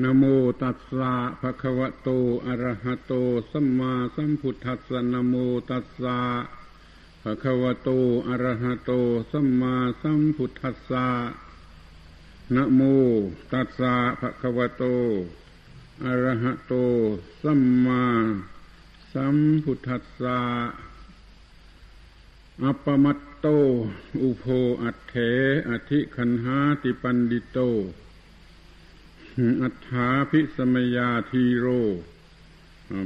นโมตัสสะภะคะวะโตอะระหะโตสัมมาสัมพุทธัสสะนโมตัสสะภะคะวะโตอะระหะโตสัมมาสัมพุทธัสสะนโมตัสสะภะคะวะโตอะระหะโตสัมมาสัมพุทธัสสะอัปปมัตโต อุโภอัตเถอธิคัณหาติปัณฑิโต อัตถาภิสมยา ธีโร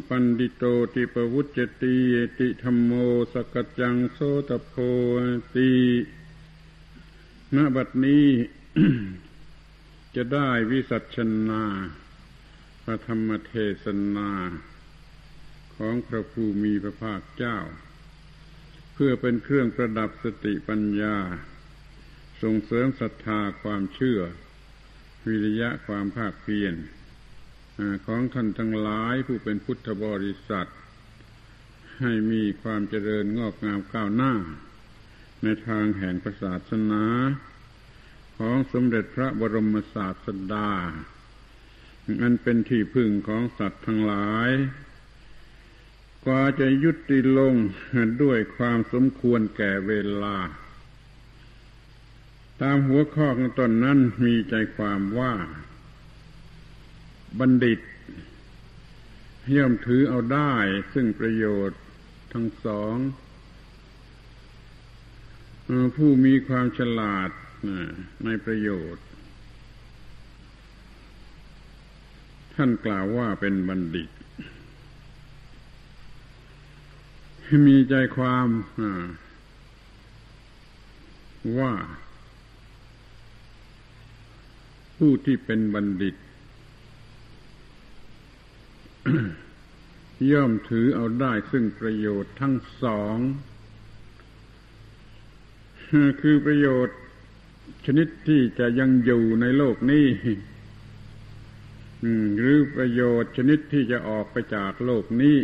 ปัณฑิโตติปวุจจตีติธัมโม สักกัจจังโสตัพโพติ ณบัดนี้จะได้วิสัชนาพระธรรมเทศนาของพระผู้มีพระภาคเจ้า เพื่อเป็นเครื่องประดับสติปัญญา ส่งเสริมศรัทธาความเชื่อ วิริยะความภาคเพียรของท่านทั้งหลายผู้เป็นพุทธบริษัท ให้มีความเจริญงอกงามก้าวหน้า ในทางแห่งศาสนา ของสมเด็จพระบรมศาสดาอันเป็นที่พึ่งของสัตว์ทั้งหลาย กว่าจะยุติลงด้วยความสมควรแก่เวลา ตามหัวข้อของตนนั้นมีใจความว่า บัณฑิตย่อมถือเอาได้ ซึ่งประโยชน์ทั้งสองผู้มีความฉลาดในประโยชน์ ท่านกล่าวว่าเป็นบัณฑิต มีใจความว่า ผู้ที่เป็นบัณฑิต ย่อมถือเอาได้ซึ่งประโยชน์ทั้งสอง คือประโยชน์ชนิดที่จะยังอยู่ในโลกนี้หรือประโยชน์ชนิดที่จะออกไปจากโลกนี้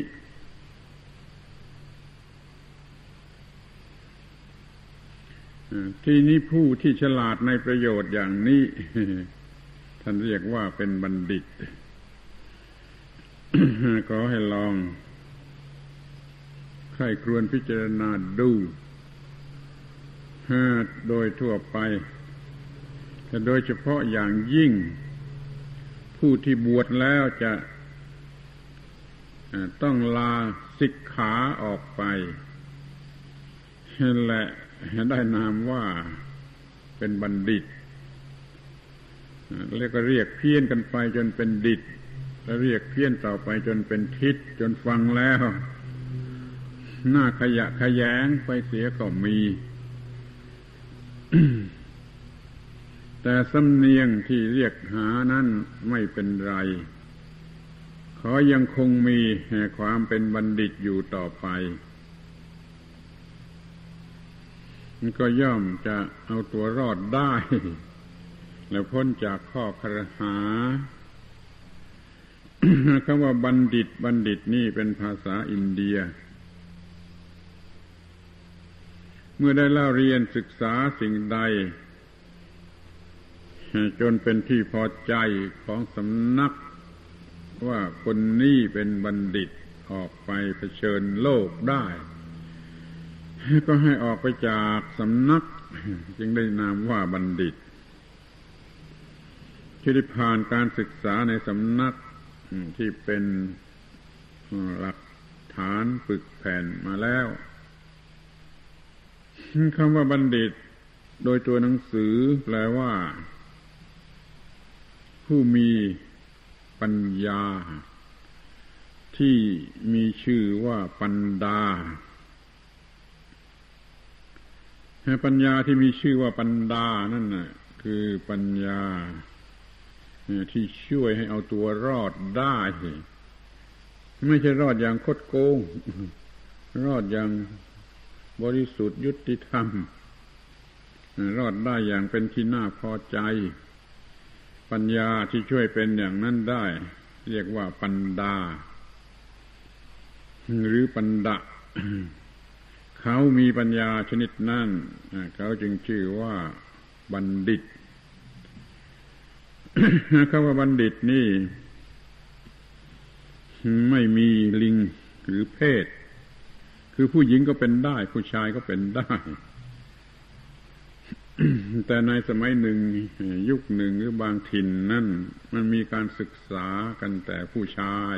ที่นี้ผู้ที่ฉลาดในประโยชน์อย่างนี้ ท่านเรียกว่าเป็นบัณฑิต ขอให้ลองใครครวนพิจารณาดูโดยทั่วไป แต่โดยเฉพาะอย่างยิ่ง ผู้ที่บวชแล้วจะต้องลาสิกขาออกไปและได้นามว่าเป็นบัณฑิต แล้วก็เรียกเพี้ยนกันไปจนเป็นดิดแล้วเรียกเพี้ยนต่อไปจนเป็นทิศจนฟังแล้วหน้าขยะขยงไปเสียก็มี แต่สำเนียงที่เรียกหานั้นไม่เป็นไร ขอยังคงมีแห่ความเป็นบัณฑิตอยู่ต่อไปก็ย่อมจะเอาตัวรอดได้ แล้วพ้นจากข้อครหาคำว่าบัณฑิต บัณฑิตนี่เป็นภาษาอินเดีย เมื่อได้เล่าเรียนศึกษาสิ่งใด จนเป็นที่พอใจของสำนักว่าคนนี้เป็นบัณฑิตออกไปเผชิญโลกได้ ก็ให้ออกไปจากสำนัก จึงได้นามว่าบัณฑิต ที่ได้ผ่านการศึกษาในสำนักที่เป็นหลักฐานปึกแผ่นมาแล้วคำว่าบัณฑิต โดยตัวหนังสือแปลว่า ผู้มีปัญญา ที่มีชื่อว่าปัญดาปัญญาที่มีชื่อว่าปัญดานั่นน่ะ คือปัญญา ที่ช่วยให้เอาตัวรอดได้ ไม่ใช่รอดอย่างคดโกง รอดอย่างบริสุทธิ์ยุติธรรม รอดได้อย่างเป็นที่น่าพอใจ ปัญญาที่ช่วยเป็นอย่างนั้นได้ เรียกว่าปัญดา หรือปัญดะเขามีปัญญาชนิดนั้นเขาจึงชื่อว่าบัณฑิต คำว่าบัณฑิตนี่ ไม่มีลิงหรือเพศ คือผู้หญิงก็เป็นได้ ผู้ชายก็เป็นได้ แต่ในสมัยหนึ่ง ยุคหนึ่งหรือบางถิ่นนั่น มันมีการศึกษากันแต่ผู้ชาย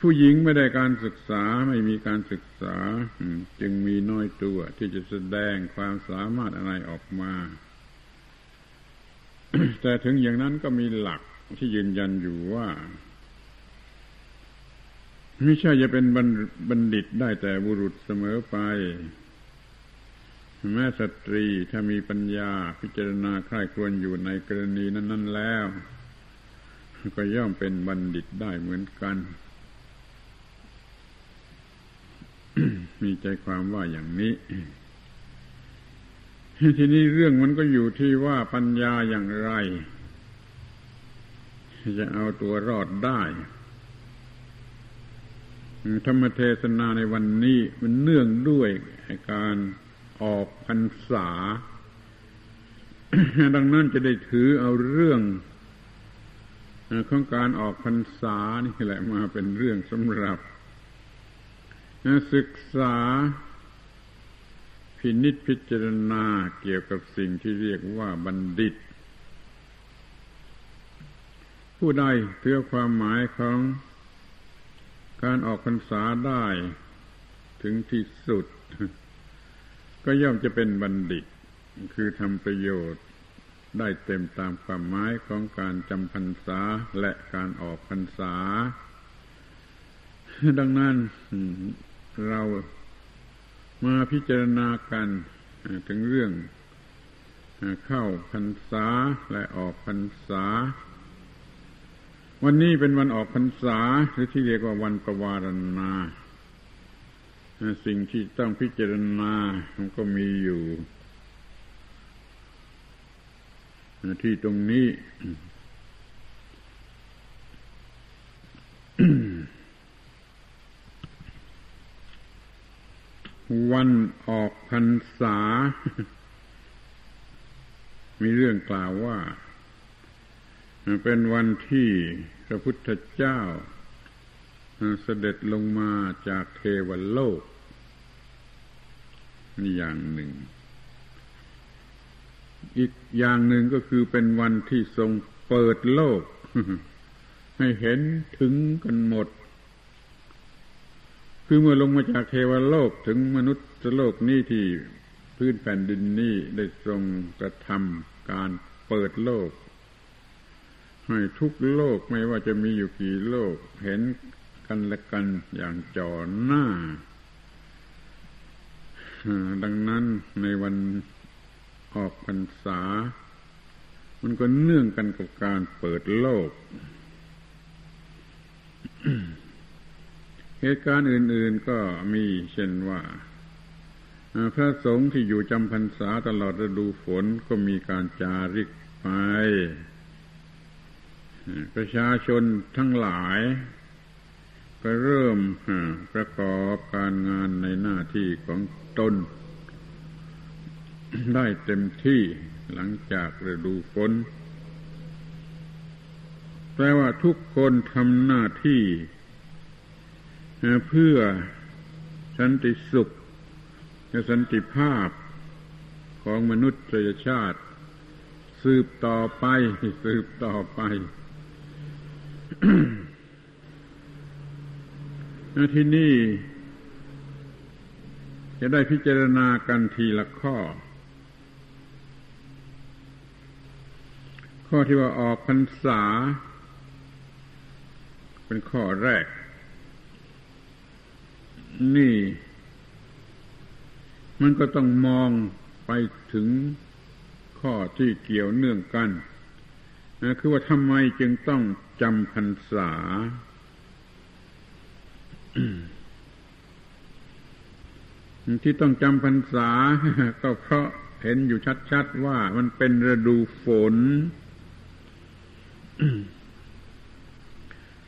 ผู้หญิงไม่ได้การศึกษาไม่มีการศึกษา จึงมีน้อยตัวที่จะแสดงความสามารถอะไรออกมา แต่ถึงอย่างนั้นก็มีหลักที่ยืนยันอยู่ว่าไม่ใช่จะเป็นบัณฑิตได้แต่บุรุษเสมอไป แม้สตรีถ้ามีปัญญาพิจารณาใคร่ครวญอยู่ในกรณีนั้น ๆ แล้ว ก็ย่อมเป็นบัณฑิตได้เหมือนกัน มีใจความว่าอย่างนี้ ทีนี้เรื่องมันก็อยู่ที่ว่าปัญญาอย่างไร จะเอาตัวรอดได้ ธรรมเทศนาในวันนี้มันเนื่องด้วยการออกพรรษา ดังนั้นจะได้ถือเอาเรื่องของการออกพรรษานี่แหละมาเป็นเรื่องสำหรับศึกษา พินิจพิจารณาเกี่ยวกับสิ่งที่เรียกว่าบัณฑิต ผู้ใดเพื่อความหมายของการออกพรรษาได้ถึงที่สุด ก็ย่อมจะเป็นบัณฑิต คือทำประโยชน์ได้เต็มตามความหมายของการจำพรรษาและการออกพรรษา ดังนั้นเรา มาพิจารณากันถึงเรื่องเข้าพรรษาและออกพรรษา วันนี้เป็นวันออกพรรษาหรือที่เรียกว่าวันประวารณา สิ่งที่ต้องพิจารณามันก็มีอยู่ ที่ตรงนี้ วันออกพรรษา มีเรื่องกล่าวว่า เป็นวันที่พระพุทธเจ้า เสด็จลงมาจากเทวโลก นี่อย่างหนึ่ง อีกอย่างหนึ่งก็คือเป็นวันที่ทรงเปิดโลก ให้เห็นถึงกันหมด คือเมื่อลงมาจากเทวโลกถึงมนุษย์โลกนี้ที่พื้นแผ่นดินนี้ได้ทรงกระทำการเปิดโลก ให้ทุกโลกไม่ว่าจะมีอยู่กี่โลก เห็นกันและกันอย่างจอหน้า ดังนั้นในวันออกพรรษา มันก็เนื่องกันกับการเปิดโลก เหตุการณ์อื่น ๆก็มีเช่นว่า พระสงฆ์ที่อยู่จำพรรษาตลอดฤดูฝนก็มีการจาริกไป ประชาชนทั้งหลาย ก็เริ่มประกอบการงานในหน้าที่ของตน ได้เต็มที่หลังจากฤดูฝนแปลว่าทุกคนทำหน้าที่ เพื่อสันติสุขและสันติภาพของมนุษยชาติ สืบต่อไป สืบต่อไปที่นี่จะได้พิจารณากันทีละข้อ ข้อที่ว่าออกพรรษา เป็นข้อแรก นี่ มันก็ต้องมองไปถึงข้อที่เกี่ยวเนื่องกันนะคือว่าทำไมจึงต้องจำพรรษา ที่ต้องจำพรรษา ก็เพราะเห็นอยู่ชัดๆว่ามันเป็นฤดูฝน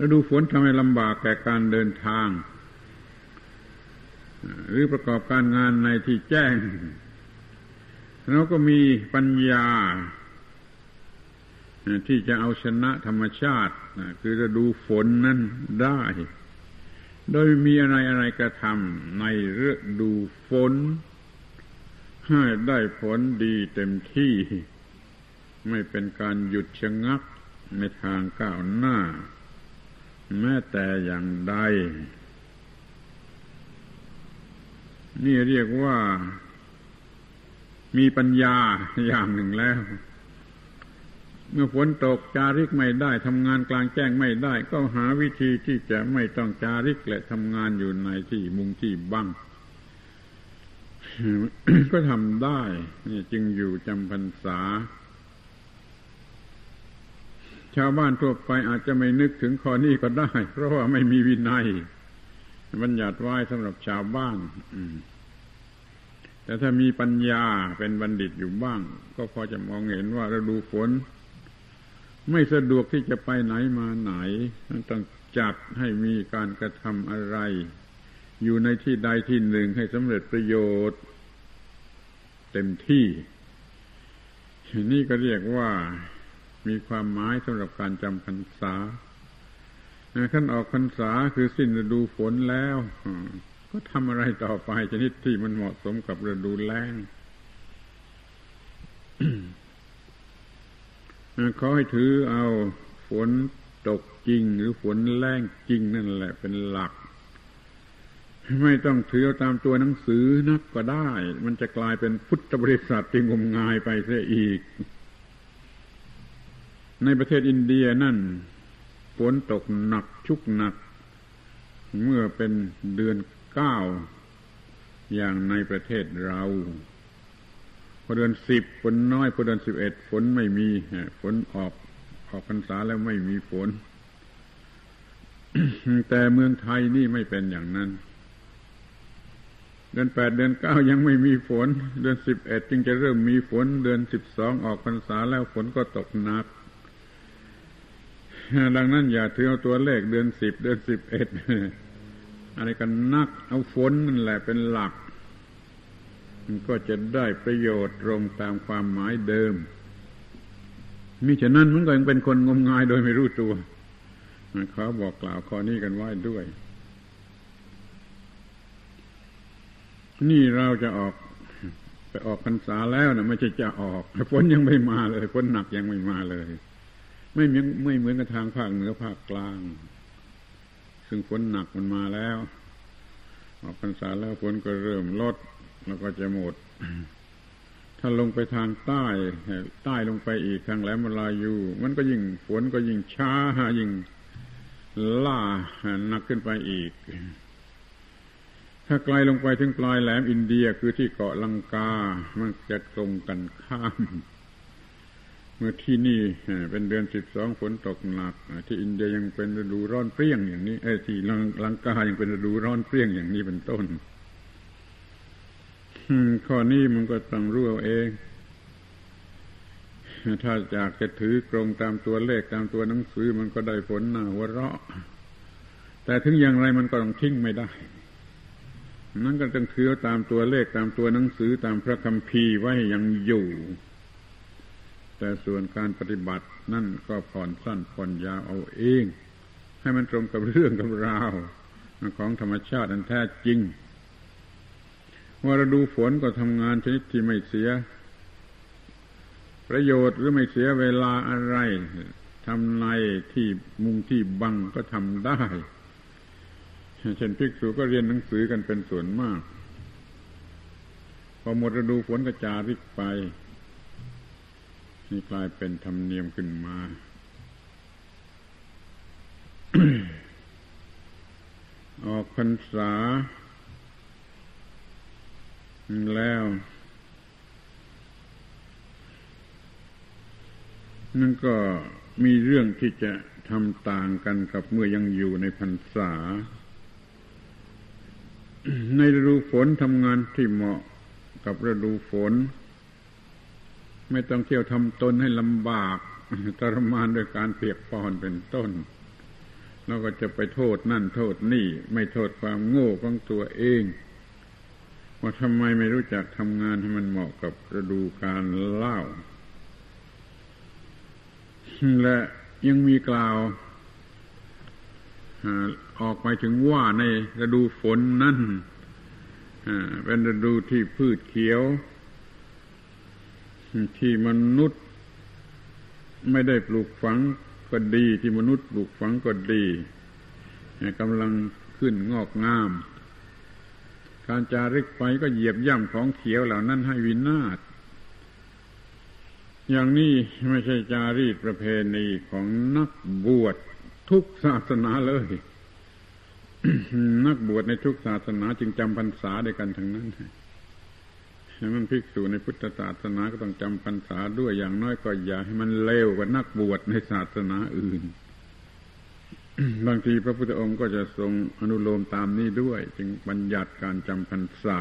ฤดูฝนทำให้ลำบากแก่การเดินทาง หรือประกอบการงานในที่แจ้งเราก็มีปัญญา ที่จะเอาชนะธรรมชาติ คือฤดูฝนนั้นได้ โดยมีอะไรอะไรกระทำในฤดูฝน ให้ได้ผลดีเต็มที่ ไม่เป็นการหยุดชะงักในทางก้าวหน้า แม้แต่อย่างใด นี่เรียกว่ามีปัญญาอย่างหนึ่งแล้ว เมื่อฝนตกจาริกไม่ได้ทำงานกลางแจ้งไม่ได้ ก็หาวิธีที่จะไม่ต้องจาริกและทำงานอยู่ในที่มุงที่บังก็ทำได้ นี่จึงอยู่จำพรรษา ชาวบ้านทั่วไปอาจจะไม่นึกถึงข้อนี้ก็ได้ เพราะว่าไม่มีวินัย บัญญัติไว้สำหรับชาวบ้านแต่ถ้ามีปัญญาเป็นบัณฑิตอยู่บ้าง ก็พอจะมองเห็นว่าฤดูฝน ไม่สะดวกที่จะไปไหนมาไหนต้องจัดให้มีการกระทำอะไร อยู่ในที่ใดที่หนึ่งให้สำเร็จประโยชน์ เต็มที่นี่ก็เรียกว่ามีความหมายสำหรับการจำพรรษา ขั้นออกพรรษาคือสิ้นฤดูฝนแล้วก็ทำอะไรต่อไปชนิดที่มันเหมาะสมกับฤดูแล้งขอให้ถือเอาฝนตกจริง หรือฝนแรงจริงนั่นแหละเป็นหลัก ไม่ต้องถือตามตัวหนังสือนักก็ได้ มันจะกลายเป็นพุทธบริษัทที่งมงายไปเสียอีก ในประเทศอินเดียนั่น ฝนตกหนักชุกหนัก เมื่อเป็นเดือนเก้าอย่างในประเทศเรา พอเดือนสิบฝนน้อย พอเดือนสิบเอ็ดฝนไม่มีฝนออกออกพรรษาแล้วไม่มีฝน แต่เมืองไทยนี่ไม่เป็นอย่างนั้น เดือนแปดเดือนเก้ายังไม่มีฝน เดือนสิบเอ็ดจึงจะเริ่มมีฝน เดือนสิบสองออกพรรษาแล้วฝนก็ตกหนัก ดังนั้นอย่าถือเอาตัวเลขเดือนสิบเดือนสิบเอ็ดอะไรกันนักเอาฝนนั่นแหละเป็นหลัก มันก็จะได้ประโยชน์ตรงตามความหมายเดิมมิฉะนั้นมันก็ยังเป็นคนงมงายโดยไม่รู้ตัวเขาบอกกล่าวข้อนี้กันไว้ด้วย นี่เราจะออกไปออกพรรษาแล้วนะไม่ใช่จะออกฝนยังไม่มาเลยฝนหนักยังไม่มาเลย ไม่เหมือนไม่เหมือนกับทางภาคเหนือภาคกลาง ซึ่งฝนหนักมันมาแล้วออกพรรษาแล้วฝนก็เริ่มลดแล้วก็จะหมด ถ้าลงไปทางใต้ใต้ลงไปอีกทางแหลมมลายู มันก็ยิ่งฝนก็ยิ่งช้ายิ่งล่าหนักขึ้นไปอีก ถ้าไกลลงไปถึงปลายแหลมอินเดียคือที่เกาะลังกา มันจะตรงกันข้าม เมื่อที่นี่เป็นเดือนสิบสองฝนตกหนัก ที่อินเดียยังเป็นฤดูร้อนเปรี้ยงอย่างนี้ไอ้ที่ลังกายังเป็นฤดูร้อนเปรี้ยงอย่างนี้เป็นต้นข้อนี้มันก็ต้องรู้เอาเอง ถ้าจากจะถือกรงตามตัวเลขตามตัวหนังสือมันก็ได้ผลหน้าหัวเราะ แต่ถึงอย่างไรมันก็ต้องทิ้งไม่ได้นั่นก็ต้องถือตามตัวเลขตามตัวหนังสือตามพระคัมภีร์ไว้ยังอยู่ แต่ส่วนการปฏิบัตินั่นก็ผ่อนสั้นผ่อนยาวเอาเอง ให้มันตรงกับเรื่องกับราวของธรรมชาติอันแท้จริง ว่าฤดูฝนก็ทำงานชนิดที่ไม่เสีย ประโยชน์หรือไม่เสียเวลาอะไรทำในที่มุงที่บังก็ทำได้ เช่นภิกษุก็เรียนหนังสือกันเป็นส่วนมาก พอหมดฤดูฝนก็จาริกไป นี่กลายเป็นธรรมเนียมขึ้นมา ออกพรรษา แล้วนั่นก็มีเรื่องที่จะทำต่างกันกับเมื่อยังอยู่ในพรรษา ในฤดูฝนทำงานที่เหมาะกับฤดูฝน ไม่ต้องเที่ยวทำตนให้ลำบากทรมานด้วยการเปียกปอนเป็นต้นแล้วก็จะไปโทษนั่นโทษนี่ ไม่โทษความโง่ของตัวเอง ว่าทำไมไม่รู้จักทำงานให้มันเหมาะกับฤดูการเล่า และยังมีกล่าวออกไปถึงว่าในฤดูฝนนั่นเป็นฤดูที่พืชเขียว ที่มนุษย์ ไม่ได้ปลูกฝังก็ดีที่มนุษย์ปลูกฝังก็ดีกำลังขึ้นงอกงาม การจาริกไปก็เหยียบย่ำของเขียวเหล่านั้นให้วินาศอย่างนี้ไม่ใช่จารีตประเพณีของนักบวชทุกศาสนาเลย นักบวชในทุกศาสนาจึงจำพรรษาด้วยกันทั้งนั้น มันภิกษุในพุทธศาสนาก็ต้องจำพรรษาด้วยอย่างน้อยก็อย่าให้มันเลวกว่านักบวชในศาสนาอื่น บางทีพระพุทธองค์ก็จะทรงอนุโลมตามนี้ด้วย จึงบัญญัติการจำพรรษา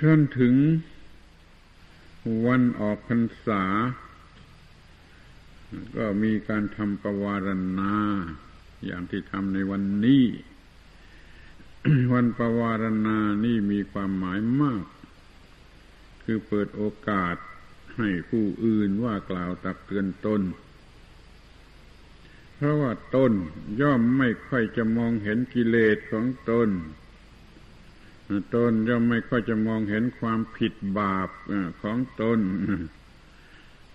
ครั้นถึงวันออกพรรษา ก็มีการทำประวารณาอย่างที่ทำในวันนี้ วันประวารณานี่มีความหมายมาก คือเปิดโอกาสให้ผู้อื่นว่ากล่าวตักเตือนตน เพราะว่าตนย่อมไม่ค่อยจะมองเห็นกิเลสของตนตนย่อมไม่ค่อยจะมองเห็นความผิดบาปของตน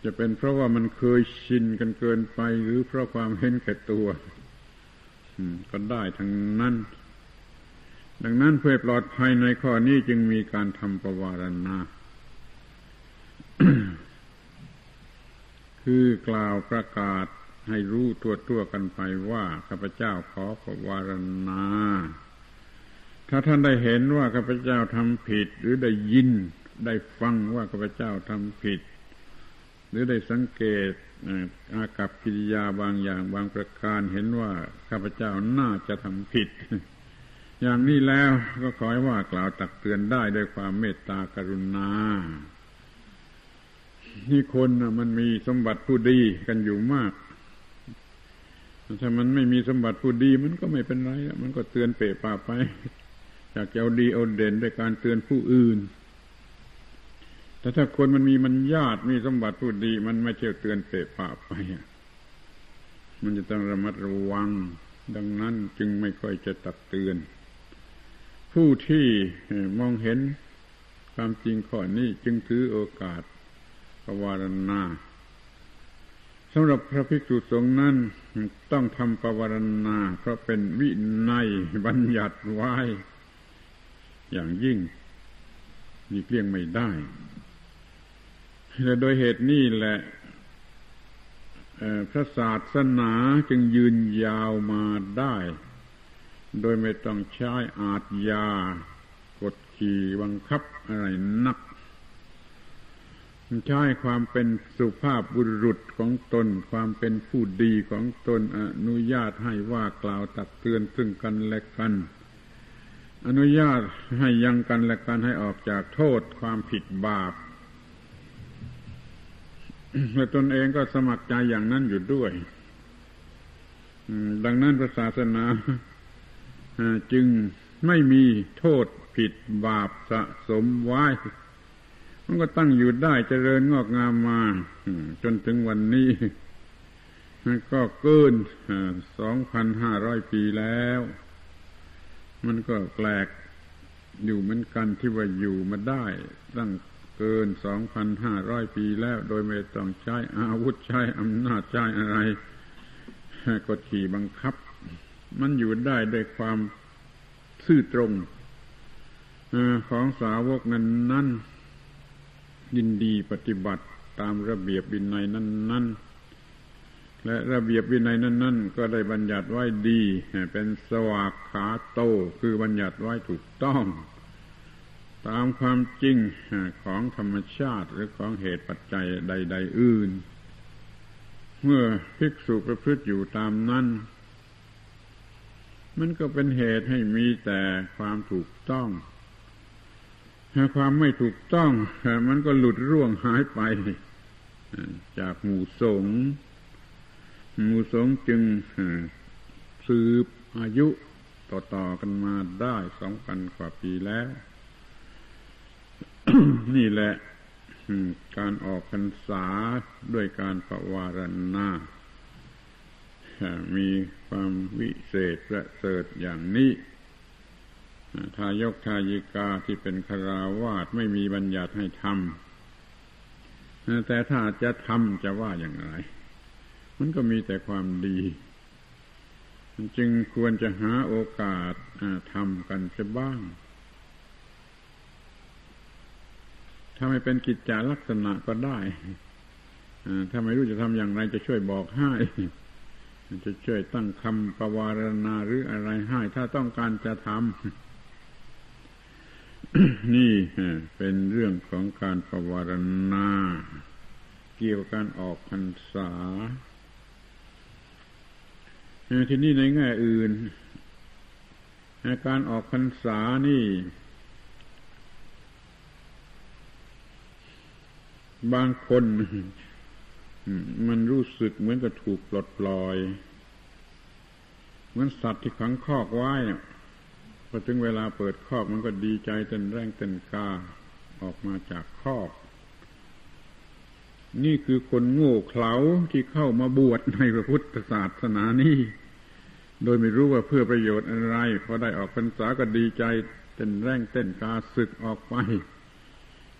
จะเป็นเพราะว่ามันเคยชินกันเกินไปหรือเพราะความเห็นแก่ตัวก็ได้ทั้งนั้น ดังนั้นเพื่อปลอดภัยในข้อนี้จึงมีการทำประวารณา คือกล่าวประกาศให้รู้ทั่วกันไปว่าข้าพเจ้าขอประวารณา ถ้าท่านได้เห็นว่าข้าพเจ้าทำผิด หรือได้ยินได้ฟังว่าข้าพเจ้าทำผิด หรือได้สังเกตอากับกิริยาบางอย่างบางประการเห็นว่าข้าพเจ้าน่าจะทำผิด อย่างนี้แล้วก็ขอให้ว่ากล่าวตักเตือนได้ด้วยความเมตตากรุณา นี่คนมันมีสมบัติผู้ดีกันอยู่มาก ถ้ามันไม่มีสมบัติผู้ดีมันก็ไม่เป็นไร มันก็เตือนเปะป่าไป อยากจะเอาดีเอาเด่นด้วยการเตือนผู้อื่น แต่ถ้าคนมันมีมันญาติมีสมบัติผู้ดี มันไม่เชี่ยวเตือนเตะปะไป มันจะต้องระมัดระวัง ดังนั้นจึงไม่ค่อยจะตักเตือน ผู้ที่มองเห็นความจริงข้อนี้จึงถือโอกาสปวารณาสำหรับพระภิกษุสงฆ์นั้นต้องทำปวารณา เพราะเป็นวินัยบัญญัติไว้ อย่างยิ่งมีเกลี่ยงไม่ได้และโดยเหตุนี้แหละพระศาสนาจึงยืนยาวมาได้ โดยไม่ต้องใช้อาจยากดขี่บังคับอะไรนักใช้ความเป็นสุภาพบุรุษของตน ความเป็นผู้ดีของตนอนุญาตให้ว่ากล่าวตักเตือนซึ่งกันและกัน อนุญาตให้ยังกันและกันให้ออกจากโทษความผิดบาปและตนเองก็สมัครใจอย่างนั้นอยู่ด้วย ดังนั้นพระศาสนา จึงไม่มีโทษผิดบาปสะสมไว้ มันก็ตั้งอยู่ได้เจริญงอกงามมา จนถึงวันนี้ ก็เกินสองพันห้าร้อยปีแล้ว มันก็แปลกอยู่เหมือนกันที่ว่าอยู่มาได้ ตั้งเกินสองพันห้าร้อยปีแล้ว โดยไม่ต้องใช้อาวุธใช้อำนาจใช้อะไรกดขี่บังคับ มันอยู่ได้ด้วยความซื่อตรงของสาวกนั้นนั้นยินดีปฏิบัติตามระเบียบบินัยนั้นนั้นและระเบียบวินัยนั้นๆก็ได้บัญญัติไว้ดี เป็นสวากขาโต คือบัญญัติไว้ถูกต้อง ตามความจริงของธรรมชาติหรือของเหตุปัจจัยใด ๆ อื่น เมื่อภิกษุประพฤติอยู่ตามนั้น มันก็เป็นเหตุให้มีแต่ความถูกต้องความไม่ถูกต้องมันก็หลุดร่วงหายไป จากหมู่สงฆ์มูสงจึงสืบอายุต่อ ๆ กันมาได้สองพันกว่าปีแล้ว นี่แหละการออกพรรษาด้วยการประวารณา มี ความวิเศษประเสริฐอย่างนี้ทายกทายิกาที่เป็นคราวาสไม่มีบัญญัติให้ทำแต่ถ้าจะทำจะว่าอย่างไร มันก็มีแต่ความดีจึงควรจะหาโอกาสทำกันจะบ้าง ถ้าไม่เป็นกิจจาลักษณะก็ได้ ถ้าไม่รู้จะทำอย่างไรจะช่วยบอกให้ จะช่วยตั้งคำประวารณาหรืออะไรให้ ถ้าต้องการจะทำนี่เป็นเรื่องของการประวารณา เกี่ยวกับการออกพรรษาทีนี้ในแง่อื่นการออกพรรษานี่ บางคน มันรู้สึกเหมือนกับถูกปลดปล่อย เหมือนสัตว์ที่ขังคอกไว้พอถึงเวลาเปิดคอกมันก็ดีใจเต้นแรงเต้นกาออกมาจากคอก นี่คือคนโง่เขลาที่เข้ามาบวชในพระพุทธศาสนานี้โดยไม่รู้ว่าเพื่อประโยชน์อะไรพอได้ออกพรรษาก็ดีใจเต้นแรงเต้นกาศึกออกไป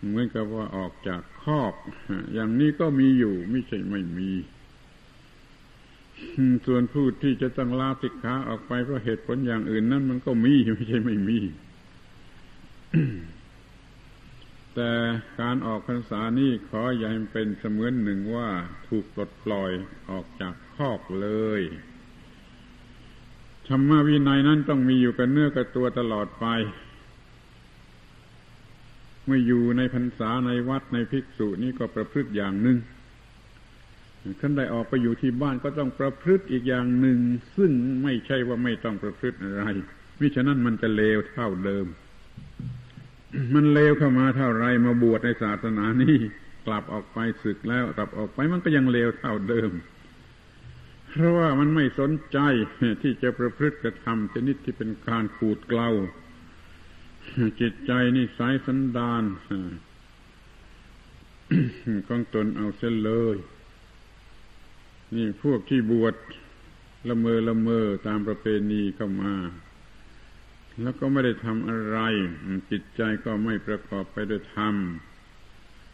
เหมือนกับว่าออกจากคอกอย่างนี้ก็มีอยู่ไม่ใช่ไม่มีส่วนผู้ที่จะต้องลาสิกขาออกไปเพราะเหตุผลอย่างอื่นนั้นมันก็มีไม่ใช่ไม่มี แต่การออกพรรษานี้ขออย่าให้เป็นเสมือนหนึ่งว่าถูกปลดปล่อยออกจากคอกเลยธรรมวินัยนั้นต้องมีอยู่กับเนื้อกับตัวตลอดไป เมื่ออยู่ในพรรษาในวัดในภิกษุนี่ก็ประพฤติอย่างหนึ่งขั้นได้ออกไปอยู่ที่บ้านก็ต้องประพฤติอีกอย่างหนึ่ง ซึ่งไม่ใช่ว่าไม่ต้องประพฤติอะไรมิฉะนั้นมันจะเลวเท่าเดิม มันเลวเข้ามาเท่าไรมาบวชในศาสนานี้กลับออกไปศึกแล้วกลับออกไปมันก็ยังเลวเท่าเดิม เพราะว่ามันไม่สนใจที่จะประพฤติกระทำชนิดที่เป็นการขูดเกลา จิตใจนี่สายสันดานของตนเอาเส้นเลย นี่พวกที่บวชละเมอละเมอตามประเพณีเข้ามา แล้วก็ไม่ได้ทำอะไร จิตใจก็ไม่ประกอบไปด้วยธรรม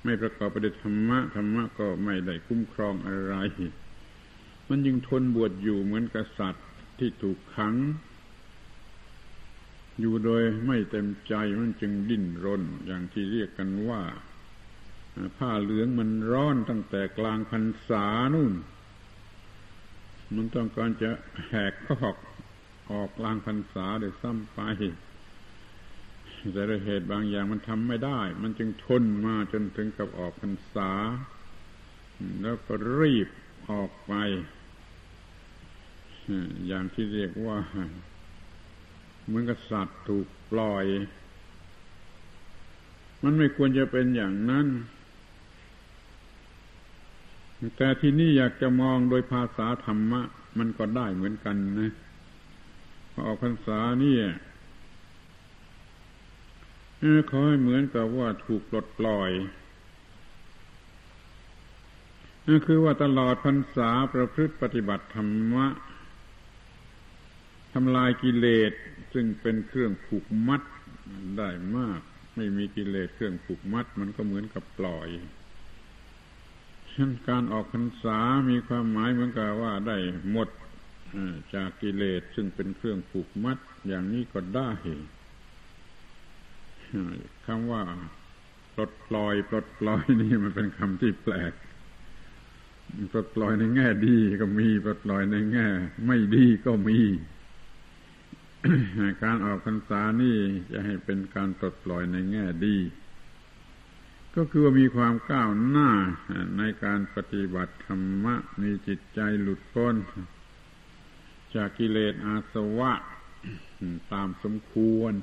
ไม่ประกอบไปด้วยธรรมะ ธรรมะก็ไม่ได้คุ้มครองอะไร มันยังทนบวชอยู่เหมือนกษัตริย์ที่ถูกขัง อยู่โดยไม่เต็มใจมันจึงดิ้นรน อย่างที่เรียกกันว่า ผ้าเหลืองมันร้อนตั้งแต่กลางพรรษานู่น มันต้องการจะแหกขอกออกกลางพรรษาเดี๋ยวซ้ำไปแต่ด้วยเหตุบางอย่างมันทำไม่ได้ มันจึงทนมาจนถึงกับออกพรรษา แล้วก็รีบออกไป อย่างที่เรียกว่า เหมือนกับสัตว์ถูกปล่อย มันไม่ควรจะเป็นอย่างนั้น แต่ที่นี่อยากจะมองโดยภาษาธรรมะ มันก็ได้เหมือนกันนะพออกพรรษานี่ขอให้เหมือนกับว่าถูกปลดปล่อยนั่นคือว่าตลอดพรรษาประพฤติปฏิบัติธรรมะทำลายกิเลส ซึ่งเป็นเครื่องผูกมัดได้มาก ไม่มีกิเลสเครื่องผูกมัด มันก็เหมือนกับปล่อยฉะนั้นการออกพรรษามีความหมายเหมือนกับว่าได้หมดจากกิเลสซึ่งเป็นเครื่องผูกมัด อย่างนี้ก็ได้คำว่าปลดปล่อยปลดปล่อยนี่มันเป็นคำที่แปลกปลดปล่อยในแง่ดีก็มีปลดปล่อยในแง่ ไม่ดีก็มี การออกพรรษานี่จะให้เป็นการปลดปล่อยในแง่ดี ก็คือว่ามีความก้าวหน้าในการปฏิบัติธรรมะ มีจิตใจหลุดพ้น จากกิเลสอาสวะตามสมควร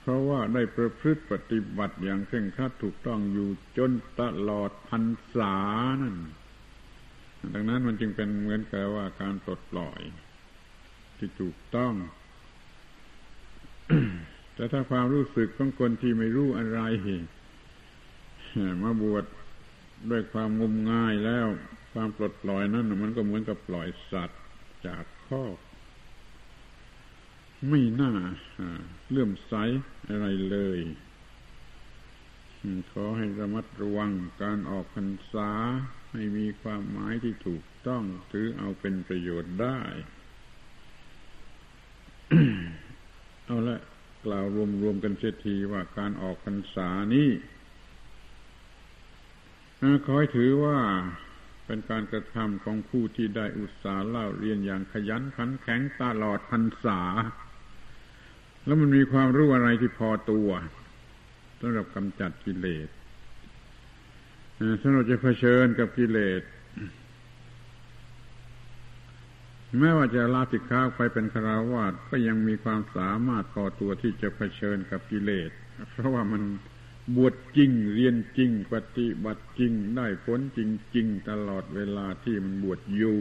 เพราะว่าได้ประพฤติปฏิบัติอย่างเคร่งครัดถูกต้องอยู่จนตลอดพรรษานั่นดังนั้นมันจึงเป็นเหมือนกับว่าการปลดปล่อย ที่ถูกต้อง แต่ถ้าความรู้สึกของคนที่ไม่รู้อะไรมาบวชด้วยความงมงายแล้ว ความปลดปล่อยนั้นมันก็เหมือนกับปล่อยสัตว์จากข้อไม่น่าเลื่อมใสอะไรเลยขอให้ระมัดระวังการออกพรรษาให้มีความหมายที่ถูกต้องถือเอาเป็นประโยชน์ได้ เอาละกล่าวรวมๆกันเสียทีว่าการออกพรรษานี้ขอให้ถือว่าเป็นการกระทำของผู้ที่ได้อุตสาห์เล่าเรียนอย่างขยันขันแข็งตลอดพรรษา แล้วมันมีความรู้อะไรที่พอตัวสำหรับกำจัดกิเลสสำหรับจะเผชิญกับกิเลส แม้ว่าจะลาสิกขาไปเป็นคราวาสก็ยังมีความสามารถพอตัวที่จะเผชิญกับกิเลส เพราะว่ามันบวชจริง เรียนจริง ปฏิบัติจริง ได้ผลจริง ๆ ตลอดเวลาที่มันบวชอยู่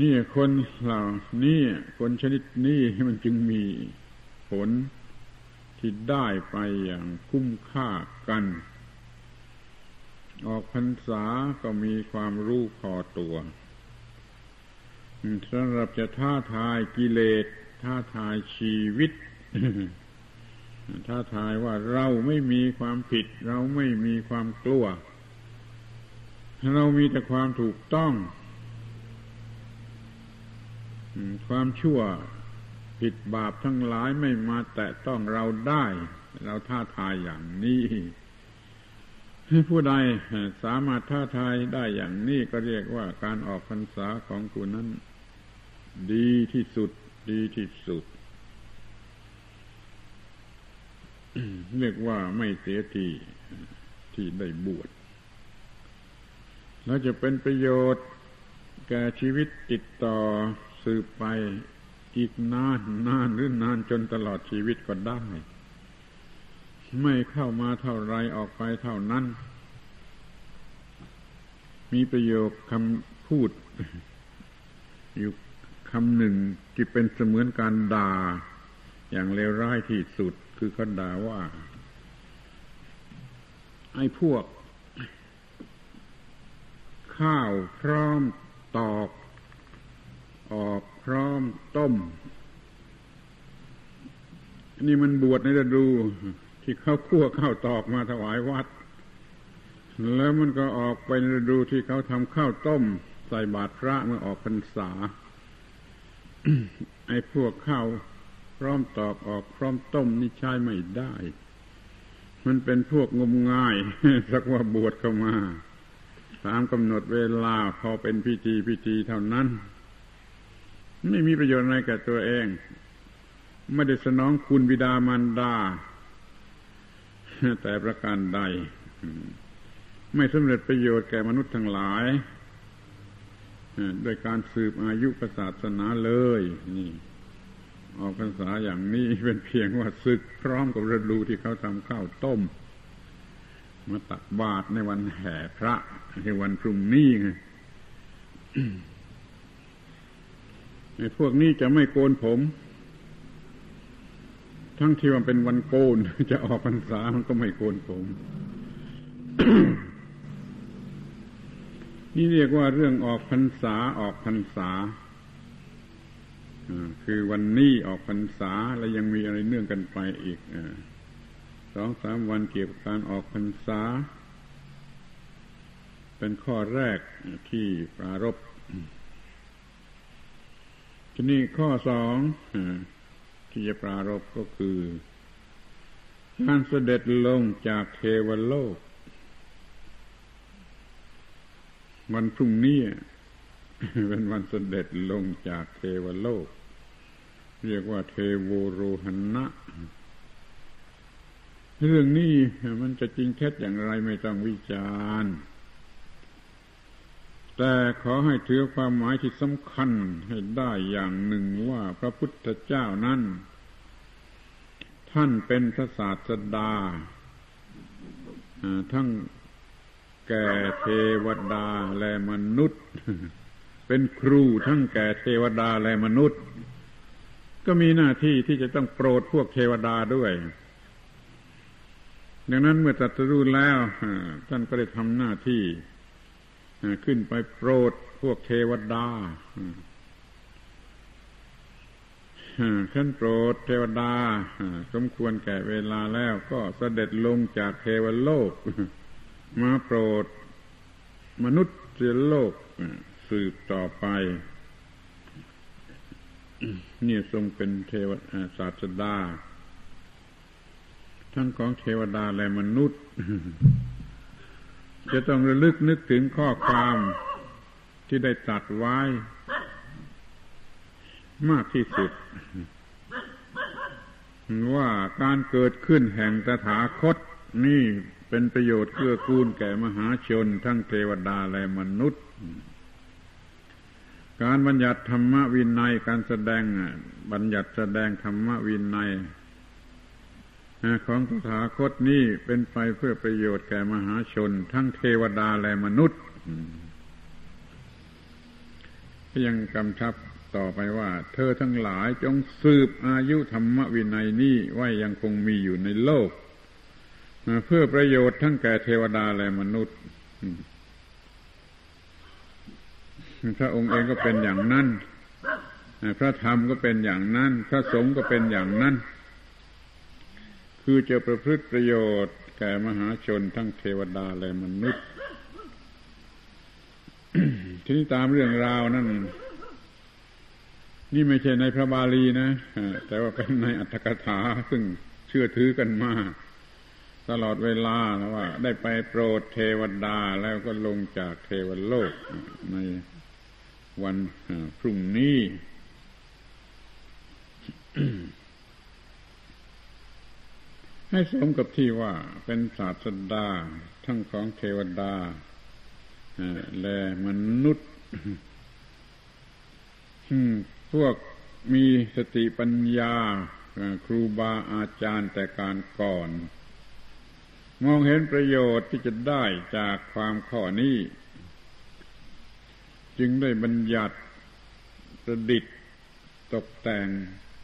นี่คนเหล่านี้คนชนิดนี้มันจึงมีผลที่ได้ไปอย่างคุ้มค่ากัน ออกพรรษาก็มีความรู้พอตัว สำหรับจะท้าทายกิเลสท้าทายชีวิตท้าทายว่าเราไม่มีความผิด เราไม่มีความกลัว เรามีแต่ความถูกต้อง ความชั่วผิดบาปทั้งหลายไม่มาแตะต้องเราได้ เราท้าทายอย่างนี้ผู้ใดสามารถท้าทายได้อย่างนี้ก็เรียกว่าการออกพรรษาของคุณนั้น ดีที่สุด ดีที่สุด เรียกว่าไม่เสียทีที่ได้บวชแล้วจะเป็นประโยชน์แก่ชีวิตติดต่อสืบไปอีกนานนานหรือนานจนตลอดชีวิตก็ได้ ไม่เข้ามาเท่าไรออกไปเท่านั้น มีประโยคคำพูดอยู่ คำหนึ่งที่เป็นเสมือนการด่า อย่างเลวร้ายที่สุดคือเขาด่าว่า ไอ้พวก ข้าวพร้อมตอก ออกพร้อมต้ม นี่มันบวชในฤดู ที่เขาคั่วข้าวตอกมาถวายวัด แล้วมันก็ออกไปในฤดูที่เขาทำข้าวต้ม ใส่บาตรพระเมื่อออกพรรษา ไอ้พวกข้าวพร้อมตอกออกพร้อมต้มนี่ใช้ไม่ได้ มันเป็นพวกงมง่าย สักว่าบวชเข้ามาตามกำหนดเวลาพอเป็นพิธีพิธีเท่านั้น ไม่มีประโยชน์อะไรแก่ตัวเอง ไม่ได้สนองคุณบิดามารดา แต่ประการใด ไม่สำเร็จประโยชน์แก่มนุษย์ทั้งหลาย โดยการสืบอายุศาสนาเลย นี่ออกพรรษาอย่างนี้เป็นเพียงว่าศึกพร้อมกับฤดูที่เขาทำข้าวต้ม มาตักบาตรในวันแห่พระในวันพรุ่งนี้ไงไอ้พวกนี้จะไม่โกนผม ทั้งที่ว่าเป็นวันโกน จะออกพรรษามันก็ไม่โกนผม นี่เรียกว่าเรื่องออกพรรษาออกพรรษาคือวันนี้ออกพรรษาแล้วยังมีอะไรเนื่องกันไปอีกสองสามวันเกี่ยวกับการออกพรรษา เป็นข้อแรกที่ปรารบทีนี้ข้อสองที่จะปรารบก็คือการเสด็จลงจากเทวโลก วันพรุ่งนี้เป็นวันเสด็จลงจากเทวโลก เรียกว่าเทโวโรหณะเรื่องนี้มันจะจริงเท็จอย่างไรไม่ต้องวิจารณ์ แต่ขอให้ถือความหมายที่สำคัญให้ได้อย่างหนึ่งว่าพระพุทธเจ้านั้น ท่านเป็นพระศาสดาทั้ง แก่เทวดาและมนุษย์ เป็นครูทั้งแก่เทวดาและมนุษย์ ก็มีหน้าที่ที่จะต้องโปรดพวกเทวดาด้วยดังนั้นเมื่อตรัสรู้แล้วท่านก็ได้ทำหน้าที่ขึ้นไปโปรดพวกเทวดาขึ้นโปรดเทวดาสมควรแก่เวลาแล้วก็เสด็จลงจากเทวโลก มาโปรด มนุษย์โลกสืบต่อไป นี่ทรงเป็นเทวศาสดา ทั้งของเทวดาและมนุษย์ จะต้องระลึกนึกถึงข้อความที่ได้ตัดไว้ มากที่สุด ว่าการเกิดขึ้นแห่งตถาคตนี่ เป็นประโยชน์เกื้อกูลแก่มหาชน ทั้งเทวดาและมนุษย์ การบัญญัติธรรมวินัยการแสดงบัญญัติแสดงธรรมวินัยของตถาคตนี้เป็นไปเพื่อประโยชน์แก่มหาชน ทั้งเทวดาและมนุษย์ยังกำชับต่อไปว่า เธอทั้งหลายจงสืบอายุธรรมวินัยนี้ไว้ยังคงมีอยู่ในโลก เพื่อประโยชน์ทั้งแก่เทวดาและมนุษย์ พระองค์เองก็เป็นอย่างนั้น พระธรรมก็เป็นอย่างนั้น พระสงฆ์ก็เป็นอย่างนั้น คือจะประพฤติประโยชน์แก่มหาชนทั้งเทวดาและมนุษย์ ทีนี้ตามเรื่องราวนั่น นี่ไม่ใช่ในพระบาลีนะ แต่ว่าเป็นในอัตถกถาซึ่งเชื่อถือกันมาก ตลอดเวลาแล้วว่า ได้ไปโปรดเทวดาแล้วก็ลงจากเทวโลกในวันพรุ่งนี้ให้สมกับที่ว่าเป็นศาสดาทั้งของเทวดาและมนุษย์พวกมีสติปัญญาครูบาอาจารย์แต่การก่อน มองเห็นประโยชน์ที่จะได้จากความข้อนี้ จึงได้บัญญัติประดิษฐ์ตกแต่ง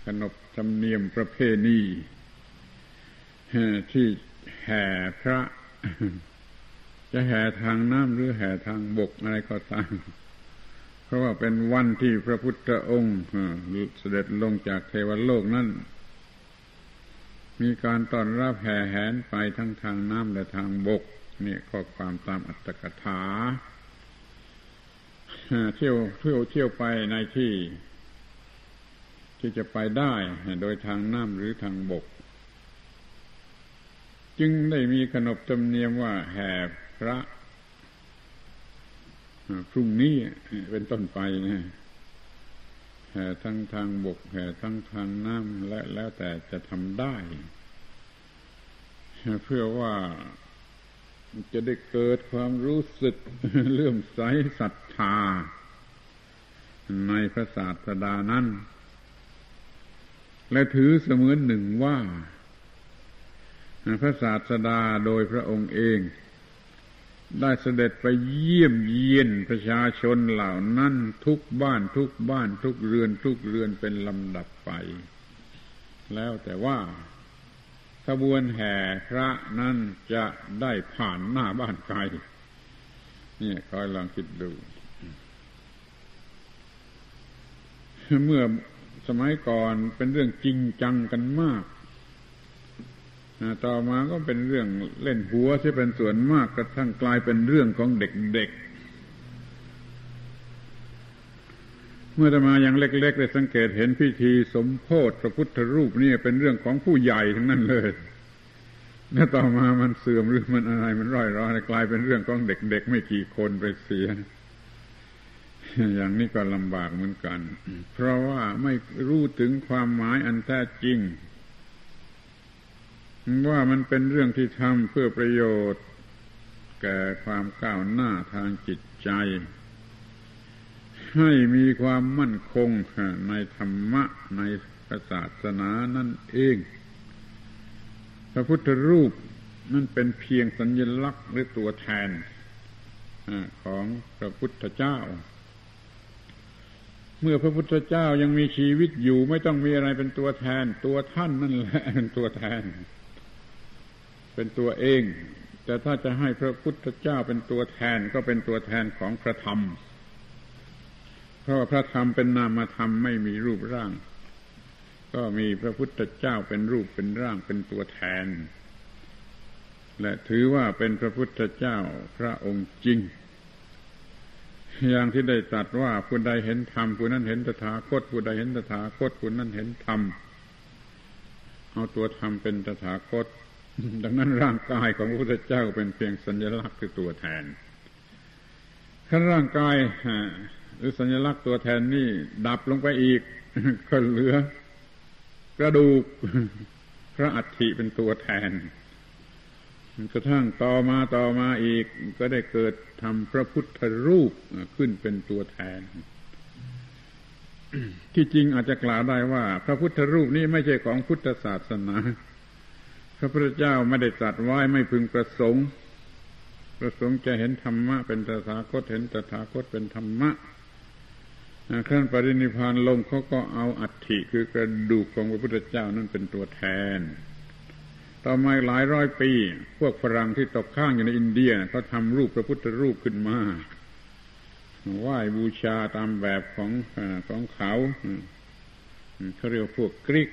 ขนบธรรมเนียมประเพณีที่แห่พระ จะแห่ทางน้ำหรือแห่ทางบกอะไรก็ตามเพราะว่าเป็นวันที่พระพุทธองค์เสด็จลงจากเทวโลกนั้น มีการต้อนรับแห่แหนไปทั้งทางน้ำและทางบกนี่ข้อความตามอัตถกถาเที่ยวเที่ยวเที่ยวไปในที่ ที่จะไปได้ โดยทางน้ำหรือทางบก จึงได้มีขนบธรรมเนียมว่าแห่พระพรุ่งนี้เป็นต้นไปนะ แห่ทั้งทางบกแห่ทั้งทางน้ำและแล้วแต่จะทำได้ เพื่อว่าจะได้เกิดความรู้สึกเลื่อมใสศรัทธา ในพระศาสดานั้น และถือเสมือนหนึ่งว่า พระศาสดาโดยพระองค์เอง ได้เสด็จไปเยี่ยมเยียนประชาชนเหล่านั้นทุกบ้านทุกบ้านทุกเรือนทุกเรือนเป็นลำดับไป แล้วแต่ว่าขบวนแห่พระนั้นจะได้ผ่านหน้าบ้านใครนี่คอยลองคิดดู เมื่อสมัยก่อนเป็นเรื่องจริงจังกันมาก ต่อมาก็เป็นเรื่องเล่นหัวที่เป็นส่วนมากกระทั่งกลายเป็นเรื่องของเด็กๆ เมื่อจะมาอย่างเล็กๆได้สังเกตเห็นพิธีสมโพธิพระพุทธรูปนี่เป็นเรื่องของผู้ใหญ่ทั้งนั้นเลย แล้วต่อมามันเสื่อมหรือมันอะไรมันร่อยรอนกลายเป็นเรื่องของเด็กๆ ไม่กี่คนไปเสีย อย่างนี้ก็ลำบากเหมือนกัน เพราะว่าไม่รู้ถึงความหมายอันแท้จริง ว่ามันเป็นเรื่องที่ทำเพื่อประโยชน์ แก่ความก้าวหน้าทางจิตใจ ให้มีความมั่นคงในธรรมะในศาสนานั่นเอง พระพุทธรูปนั่นเป็นเพียงสัญลักษณ์หรือตัวแทนของพระพุทธเจ้า เมื่อพระพุทธเจ้ายังมีชีวิตอยู่ไม่ต้องมีอะไรเป็นตัวแทน ตัวท่านนั่นแหละเป็นตัวแทน เป็นตัวเอง แต่ถ้าจะให้พระพุทธเจ้าเป็นตัวแทนก็เป็นตัวแทนของพระธรรม เพราะว่าพระธรรมเป็นนามธรรมไม่มีรูปร่าง ก็มีพระพุทธเจ้าเป็นรูปเป็นร่างเป็นตัวแทน และถือว่าเป็นพระพุทธเจ้าพระองค์จริง อย่างที่ได้ตรัสว่าผู้ใดเห็นธรรมผู้นั้นเห็นตถาคตผู้ใดเห็นตถาคตผู้นั้นเห็นธรรมเอาตัวธรรมเป็นตถาคต ดังนั้นร่างกายของพระพุทธเจ้าเป็นเพียงสัญลักษณ์คือตัวแทนขั้นร่างกายหรือสัญลักษณ์ตัวแทนนี่ดับลงไปอีกก็เหลือกระดูกพระอัฐิเป็นตัวแทนกระทั่งต่อมาต่อมาอีกก็ได้เกิดทำพระพุทธรูปขึ้นเป็นตัวแทน ที่จริงอาจจะกล่าวได้ว่า พระพุทธรูปนี้ไม่ใช่ของพุทธศาสนา ระพุทธเจ้าไม่ได้ตรัสไว้ไม่พึงประสงค์ ประสงค์จะเห็นธรรมะ เป็นตถาคตเห็นตถาคตเป็นธรรมะขั้นปรินิพานลงเขาก็เอาอัฐิคือกระดูกของพระพุทธเจ้านั่นเป็นตัวแทน ต่อมาหลายร้อยปี พวกฝรั่งที่ตกข้างอยู่ในอินเดียเขาทำรูปพระพุทธรูปขึ้นมาไหว้บูชาตามแบบของของเขาเขาเรียกพวกกรีก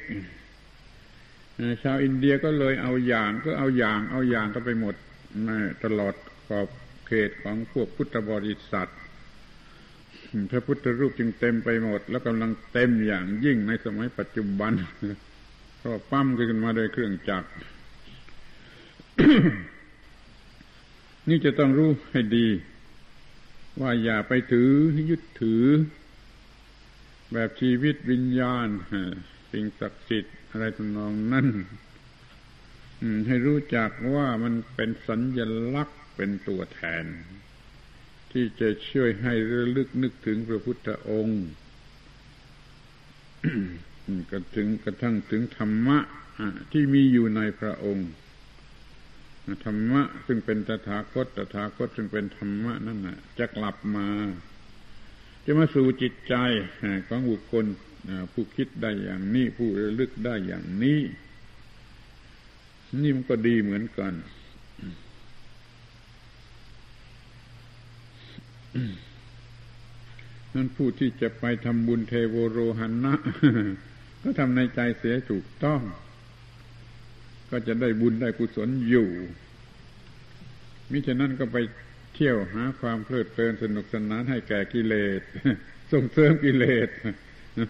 ชาวอินเดียก็เลยเอาอย่างก็เอาอย่าง เอาอย่างก็ไปหมดตลอดขอบเขตของพวกพุทธบริษัทพระพุทธรูปจึงเต็มไปหมด แล้วกำลังเต็มอย่างยิ่งในสมัยปัจจุบันเพราะปั้มขึ้นมาโดยเครื่องจักร นี่จะต้องรู้ให้ดี ว่าอย่าไปถือยึดถือ แบบชีวิตวิญญาณสิ่งศักดิ์สิทธิ์ อะไรทำนองนั้นให้รู้จักว่ามันเป็นสัญญลักษณ์เป็นตัวแทน ที่จะช่วยให้ระลึกนึกถึงพระพุทธองค์ก็ถึงกระทั่งถึงธรรมะที่มีอยู่ในพระองค์ธรรมะซึ่งเป็นตถาคตตถาคตซึ่งเป็นธรรมะนั่นนะจะกลับมา จะมาสู่จิตใจของบุคคล ผู้คิดได้อย่างนี้ ผู้ระลึกได้อย่างนี้ นี่มันก็ดีเหมือนกันนั่นผู้ที่จะไปทำบุญเทโวโรหันนะก็ทำในใจเสียถูกต้อง ก็จะได้บุญได้กุศลอยู่ มิฉะนั้นก็ไปเที่ยวหาความเพลิดเพลินสนุกสนานให้แก่กิเลส ส่งเสริมกิเลส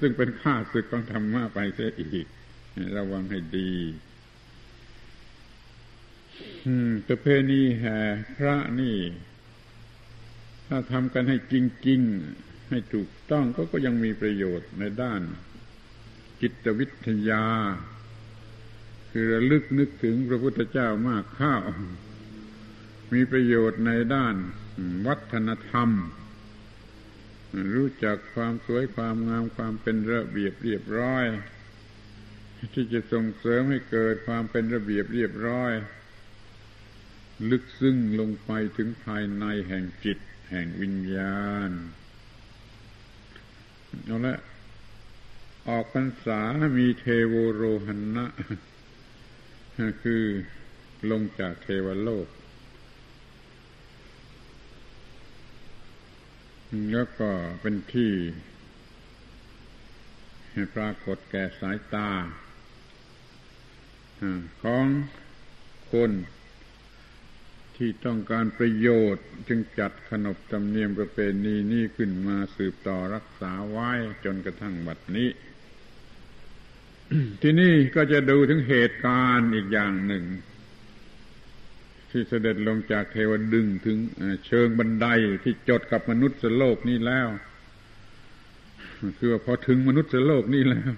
ซึ่งเป็นข้าศึกของธรรมะไปเสียอีก ระวังให้ดีประเพณีแห่พระนี่ ถ้าทำกันให้จริง ๆ ให้ถูกต้องก็ก็ยังมีประโยชน์ในด้าน จิตวิทยา คือระลึกนึกถึงพระพุทธเจ้ามากข้าว มีประโยชน์ในด้านวัฒนธรรม รู้จักความสวยความงามความเป็นระเบียบเรียบร้อย ที่จะส่งเสริมให้เกิดความเป็นระเบียบเรียบร้อย ลึกซึ้งลงไปถึงภายในแห่งจิต แห่งวิญญาณเอาละออกพรรษามีเทโวโรหณนะคือลงจากเทวโลก แล้วก็เป็นที่ให้ปรากฏแก่สายตาของคนที่ต้องการประโยชน์จึงจัดขนบธรรมเนียมประเพณีนี้ขึ้นมาสืบต่อรักษาไว้จนกระทั่งบัดนี้ ที่นี่ก็จะดูถึงเหตุการณ์อีกอย่างหนึ่ง ที่เสด็จลงจากเทวดึงถึงเชิงบันไดที่จดกับมนุษย์โลกนี้แล้ว คือพอถึงมนุษย์โลกนี้แล้ว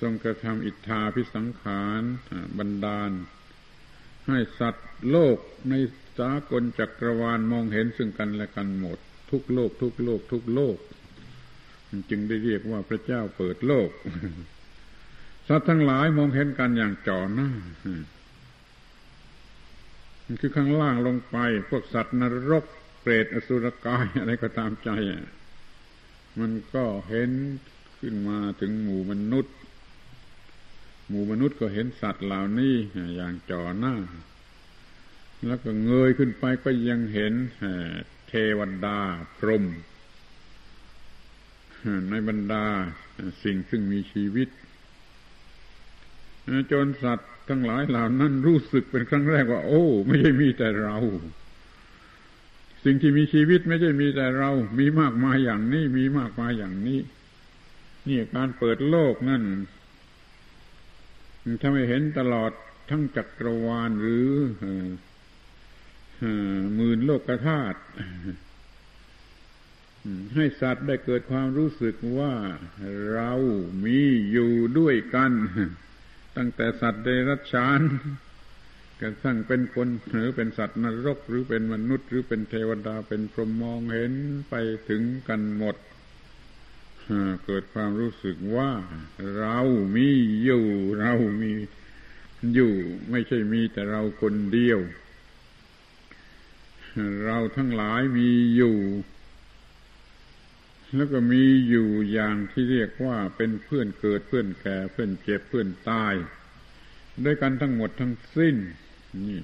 ทรงกระทำอิทธาพิสังขารบันดาล ให้สัตว์โลกในสากลจักรวาลมองเห็นซึ่งกันและกันหมด ทุกโลก ทุกโลก ทุกโลก จึงได้เรียกว่าพระเจ้าเปิดโลก สัตว์ทั้งหลายมองเห็นกันอย่างจ่อหน้า คือข้างล่างลงไป พวกสัตว์นรกเปรตอสุรกายอะไรก็ตามใจ มันก็เห็นขึ้นมาถึงหมู่มนุษย์ หมู่มนุษย์ก็เห็นสัตว์เหล่านี้อย่างจ่อหน้า แล้วก็เงยขึ้นไปก็ยังเห็นเทวดาพรหมในบรรดาสิ่งซึ่งมีชีวิตจนสัตว์ ทั้งหลายเหล่านั้นรู้สึกเป็นครั้งแรกว่า โอ้ ไม่ใช่มีแต่เรา สิ่งที่มีชีวิตไม่ใช่มีแต่เรา มีมากมายอย่างนี้ มีมากมายอย่างนี้ นี่การเปิดโลกนั่นถ้าไม่เห็นตลอดทั้งจักรวาลหรือหมื่นโลกธาตุให้สัตว์ได้เกิดความรู้สึกว่าเรามีอยู่ด้วยกัน ตั้งแต่สัตว์เดรัจฉานกระทั่งเป็นคนหรือเป็นสัตว์นรกหรือเป็นมนุษย์ หรือเป็นเทวดาเป็นพรหมมองเห็นไปถึงกันหมดเกิดความรู้สึกว่าเรามีอยู่ เรามีอยู่ ไม่ใช่มีแต่เราคนเดียว เราทั้งหลายมีอยู่ แล้วก็มีอยู่อย่างที่เรียกว่าเป็นเพื่อนเกิดเพื่อนแก่เพื่อนเจ็บเพื่อนตาย ด้วยกันทั้งหมดทั้งสิ้นนี่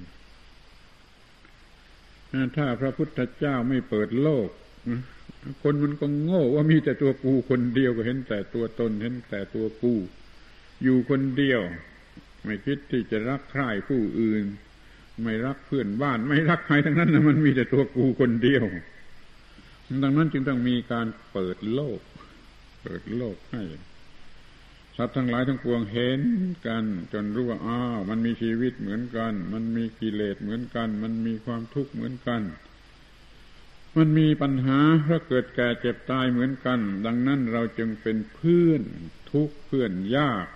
ถ้าพระพุทธเจ้าไม่เปิดโลก คนมันก็โง่ว่ามีแต่ตัวกูคนเดียวก็เห็นแต่ตัวตนเห็นแต่ตัวกู อยู่คนเดียว ไม่คิดที่จะรักใคร่ผู้อื่น ไม่รักเพื่อนบ้าน ไม่รักใครทั้งนั้นนะมันมีแต่ตัวกูคนเดียว ดังนั้นจึงต้องมีการเปิดโลก เปิดโลกให้สัตว์ทั้งหลายทั้งปวงเห็นกัน จนรู้ว่าอ้าวมันมีชีวิตเหมือนกัน มันมีกิเลสเหมือนกัน มันมีความทุกข์เหมือนกัน มันมีปัญหาเพราะเกิดแก่เจ็บตายเหมือนกัน ดังนั้นเราจึงเป็นเพื่อนทุกเพื่อนยาก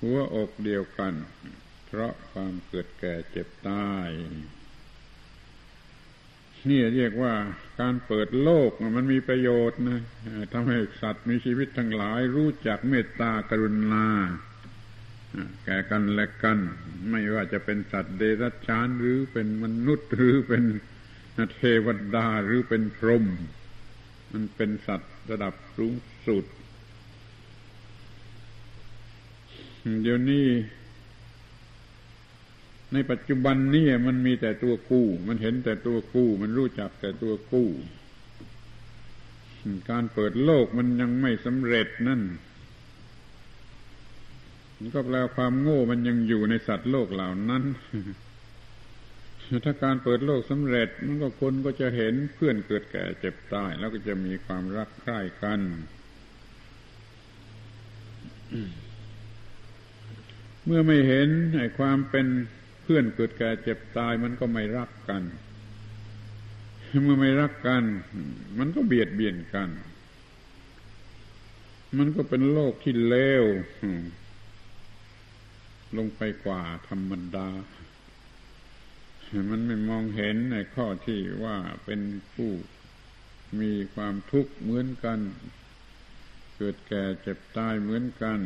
หัวอกเดียวกัน เพราะความเกิดแก่เจ็บตายนี่เรียกว่า การเปิดโลกมันมีประโยชน์นะทำให้สัตว์มีชีวิตทั้งหลาย รู้จักเมตตากรุณาแก่กันและกัน ไม่ว่าจะเป็นสัตว์เดรัจฉานหรือเป็นมนุษย์หรือเป็นเทวดาหรือเป็นพรหมมันเป็นสัตว์ระดับสูงสุดเดี๋ยวนี้ ในปัจจุบันนี่มันมีแต่ตัวกู้ มันเห็นแต่ตัวกู้ มันรู้จักแต่ตัวกู้ การเปิดโลกมันยังไม่สำเร็จนั่นมันก็แปลความโง่มันยังอยู่ในสัตว์โลกเหล่านั้น ถ้าการเปิดโลกสำเร็จ มันก็คนก็จะเห็นเพื่อนเกิดแก่เจ็บตาย แล้วก็จะมีความรักใคร่กันเมื่อไม่เห็นไอ้ความเป็น เพื่อนเกิดแก่เจ็บตายมันก็ไม่รักกัน เมื่อไม่รักกัน มันก็เบียดเบียนกัน มันก็เป็นโลกที่เลวลงไปกว่าธรรมดา มันไม่มองเห็นในข้อที่ว่าเป็นผู้มีความทุกข์เหมือนกัน เกิดแก่เจ็บตายเหมือนกัน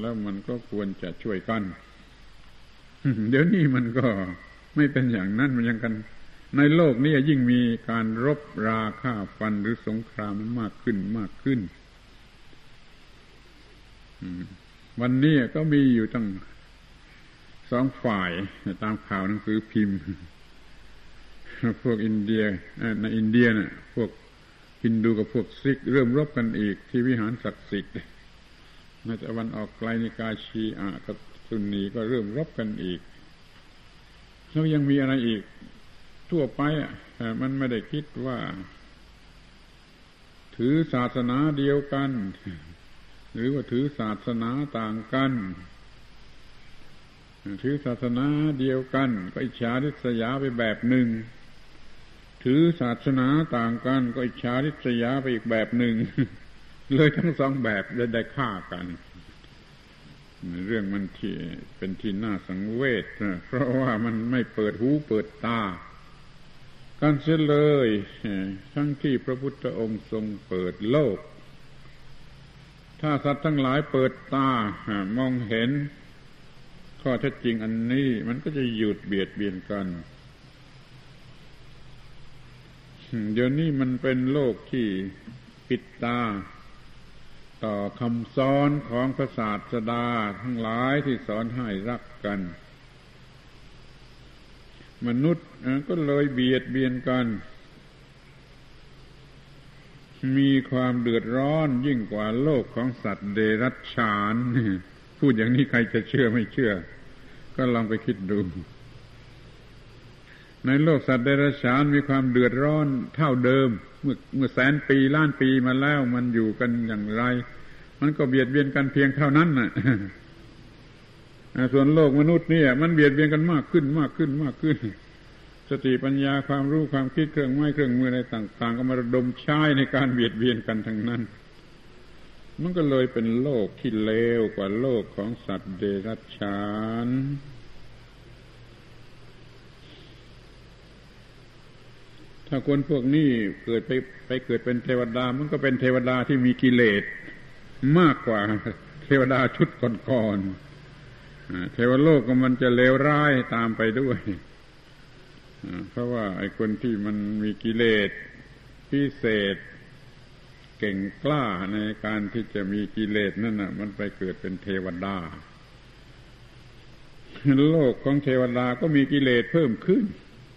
แล้วมันก็ควรจะช่วยกัน เดี๋ยวนี้มันก็ไม่เป็นอย่างนั้นมันยังกัน ในโลกนี้ยิ่งมีการรบราฆ่าฟันหรือสงครามมากขึ้นมากขึ้นวันนี้ก็มีอยู่ตั้งสองฝ่ายตามข่าวหนังสือพิมพ์ พวกอินเดียในอินเดียนะ่ะ พวกฮินดูกับพวกซิก เริ่มรบกันอีกที่วิหารศักดิ์สิทธิ์ในตะวันออกไกลนิกาชีอะกับ ซุนนีก็เริ่มรบกันอีก แล้วยังมีอะไรอีก ทั่วไปอะมันไม่ได้คิดว่า ถือศาสนาเดียวกัน หรือว่าถือศาสนาต่างกันถือศาสนาเดียวกัน ก็อิจฉาริษยาไปแบบหนึ่ง ถือศาสนาต่างกัน ก็อิจฉาริษยาไปอีกแบบหนึ่ง เลยทั้งสองแบบได้ฆ่ากัน เรื่องมันที่เป็นที่น่าสังเวชเพราะว่ามันไม่เปิดหูเปิดตาการเสียเลย ทั้งที่พระพุทธองค์ทรงเปิดโลก ถ้าสัตว์ทั้งหลายเปิดตามองเห็น ข้อเท็จจริงอันนี้มันก็จะหยุดเบียดเบียนกันเดี๋ยวนี้มันเป็นโลกที่ปิดตา ต่อคำสอนของพระศาสดาทั้งหลายที่สอนให้รักกัน มนุษย์ก็เลยเบียดเบียนกัน มีความเดือดร้อนยิ่งกว่าโลกของสัตว์เดรัจฉานพูดอย่างนี้ใครจะเชื่อไม่เชื่อ ก็ลองไปคิดดู ในโลกสัตว์เดรัจฉานมีความเดือดร้อนเท่าเดิม เมื่อเมื่อแสนปีล้านปีมาแล้วมันอยู่กันอย่างไร มันก็เบียดเบียนกันเพียงเท่านั้นน่ะส่วนโลกมนุษย์นี่มันเบียดเบียนกันมากขึ้นมากขึ้นมากขึ้น สติปัญญาความรู้ความคิดเครื่องไม้เครื่องมืออะไรต่างๆ ก็มาระดมใช้ในการเบียดเบียนกันทั้งนั้น มันก็เลยเป็นโลกที่เลวกว่าโลกของสัตว์เดรัจฉาน ถ้าคนพวกนี้เกิดไปไปเกิดเป็นเทวดา มันก็เป็นเทวดาที่มีกิเลสมากกว่าเทวดาชุดก่อนๆเทวโลกก็มันจะเลวร้ายตามไปด้วยเพราะว่าไอ้คนที่มันมีกิเลสพิเศษ เก่งกล้าในการที่จะมีกิเลสนั่นน่ะ มันไปเกิดเป็นเทวดา โลกของเทวดาก็มีกิเลสเพิ่มขึ้น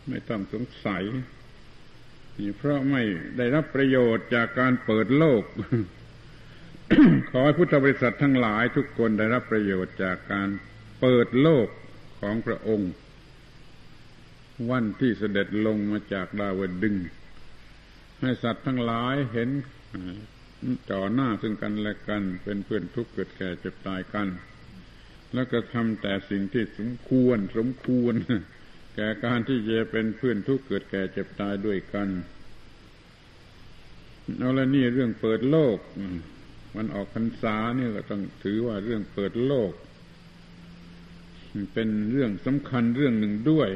ไม่ต้องสงสัย เพราะไม่ได้รับประโยชน์จากการเปิดโลก ขอให้พุทธบริษัททั้งหลายทุกคนได้รับประโยชน์จากการเปิดโลกของพระองค์ วันที่เสด็จลงมาจากดาวดึง ให้สัตว์ทั้งหลายเห็นจ่อหน้าซึ่งกันและกัน เป็นเพื่อนทุกข์เกิดแก่เจ็บตายกัน แล้วก็ทำแต่สิ่งที่สมควรสมควร แก่การที่จะเป็นเพื่อนทุกข์เกิดแก่เจ็บตายด้วยกันเอาละนี่เรื่องเปิดโลก มันออกพรรษาเนี่ยก็ต้องถือว่าเรื่องเปิดโลก เป็นเรื่องสำคัญเรื่องหนึ่งด้วย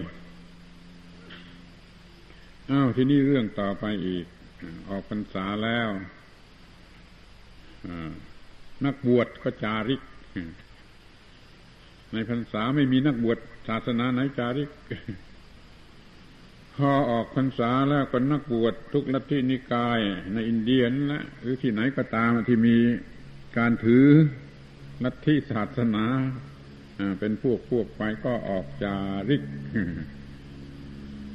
อ้าวที่นี่เรื่องต่อไปอีก ออกพรรษาแล้วนักบวชก็จาริก ในพรรษาไม่มีนักบวชศาสนาไหนจาริกพอออกพรรษาแล้วก็นักบวชทุกลัทธินิกาย ในอินเดียนละหรือที่ไหนก็ตามที่มีการถือลัทธิศาสนาเป็นพวกพวกไปก็ออกจาริก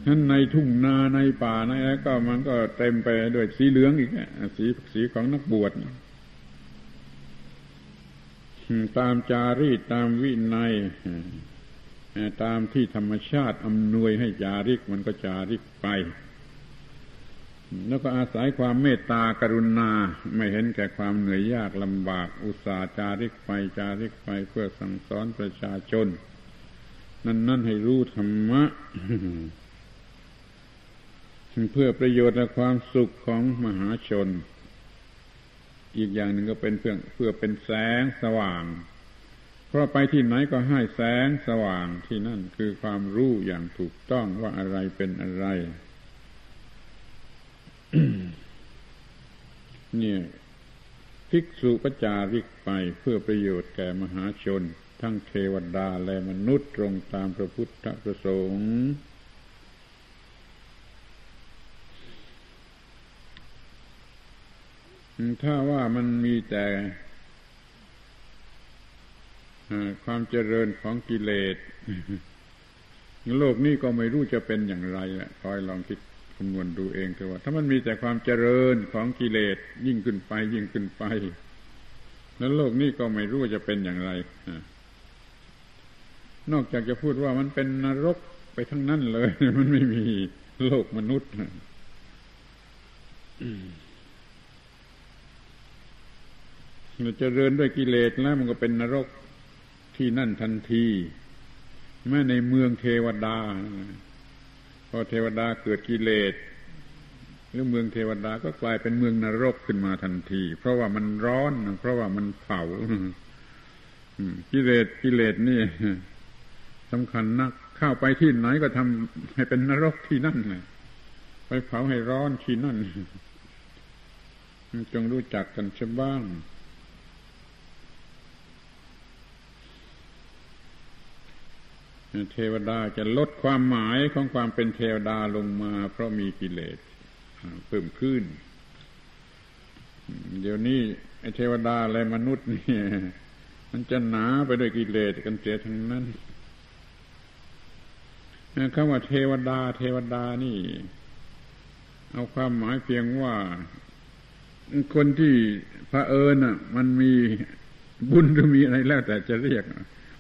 นั้นในทุ่งนาในป่าในอะไรก็มันก็เต็มไปด้วยสีเหลืองอีกสีสีของนักบวช ตามจารีตตามวินัยตามที่ธรรมชาติอำนวยให้จาริกมันก็จาริกไป แล้วก็อาศัยความเมตตากรุณาไม่เห็นแก่ความเหนื่อยยากลำบาก อุตสาจาริกไปจาริกไปเพื่อสั่งสอนประชาชน นั่นนั่นให้รู้ธรรมะเพื่อประโยชน์และความสุขของมหาชน อีกอย่างหนึ่งก็เป็นเพื่อเพื่อเป็นแสงสว่าง เพราะไปที่ไหนก็ให้แสงสว่างที่นั่นคือความรู้อย่างถูกต้องว่าอะไรเป็นอะไร เนี่ยภิกษุปจาริกไปเพื่อประโยชน์แก่มหาชน ทั้งเทวดาและมนุษย์ตรงตามพระพุทธประสงค์ ถ้าว่ามันมีแต่ความเจริญของกิเลสโลกนี้ก็ไม่รู้จะเป็นอย่างไรแหละคอยลองคิดคำนวณดูเองเถอะว่า ถ้ามันมีแต่ความเจริญของกิเลสยิ่งขึ้นไป ยิ่งขึ้นไป แล้วโลกนี้ก็ไม่รู้จะเป็นอย่างไรนอกจากจะพูดว่ามันเป็นนรกไปทั้งนั้นเลย มันไม่มีโลกมนุษย์ มันจะเริญด้วยกิเลสแล้วมันก็เป็นนรกที่นั่นทันที แม้ในเมืองเทวดา พอเทวดาเกิดกิเลสหรือเมืองเทวดาก็กลายเป็นเมืองนรกขึ้นมาทันที เพราะว่ามันร้อน เพราะว่ามันเผากิเลสกิเลสนี่สำคัญนักเข้าไปที่ไหนก็ทำให้เป็นนรกที่นั่นเลยไปเผาให้ร้อนที่นั่นจงรู้จักกันเช่บ้าง เทวดาจะลดความหมายของความเป็นเทวดาลงมา เพราะมีกิเลสเพิ่มขึ้น เดี๋ยวนี้ไอ้เทวดาและมนุษย์นี่มันจะหนาไปด้วยกิเลสกันเสียทั้งนั้นคำว่าเทวดา เทวดานี่ เอาความหมายเพียงว่าคนที่พระเอิญมันมีบุญหรือมีอะไรแล้วแต่จะเรียก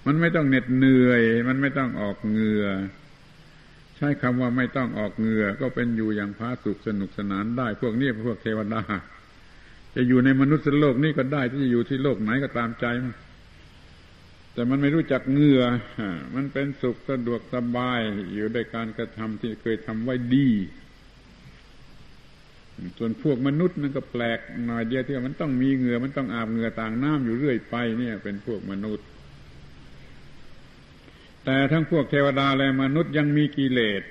มันไม่ต้องเหน็ดเหนื่อย มันไม่ต้องออกเหงื่อใช้คำว่าไม่ต้องออกเหงื่อก็เป็นอยู่อย่างพาสุขสนุกสนานได้ พวกนี้พวกเทวดา จะอยู่ในมนุษย์โลกนี้ก็ได้ที่จะอยู่ที่โลกไหนก็ตามใจมันแต่มันไม่รู้จักเหงื่อ มันเป็นสุขสะดวกสบาย อยู่ในการกระทำที่เคยทำไว้ดี ส่วนพวกมนุษย์นั่นก็แปลกหน่อยเดียวที่มันต้องมีเหงื่อ มันต้องอาบเหงื่อต่างน้ำอยู่เรื่อยไปเนี่ย เป็นพวกมนุษย์ แต่ทั้งพวกเทวดาและมนุษย์ยังมีกิเลส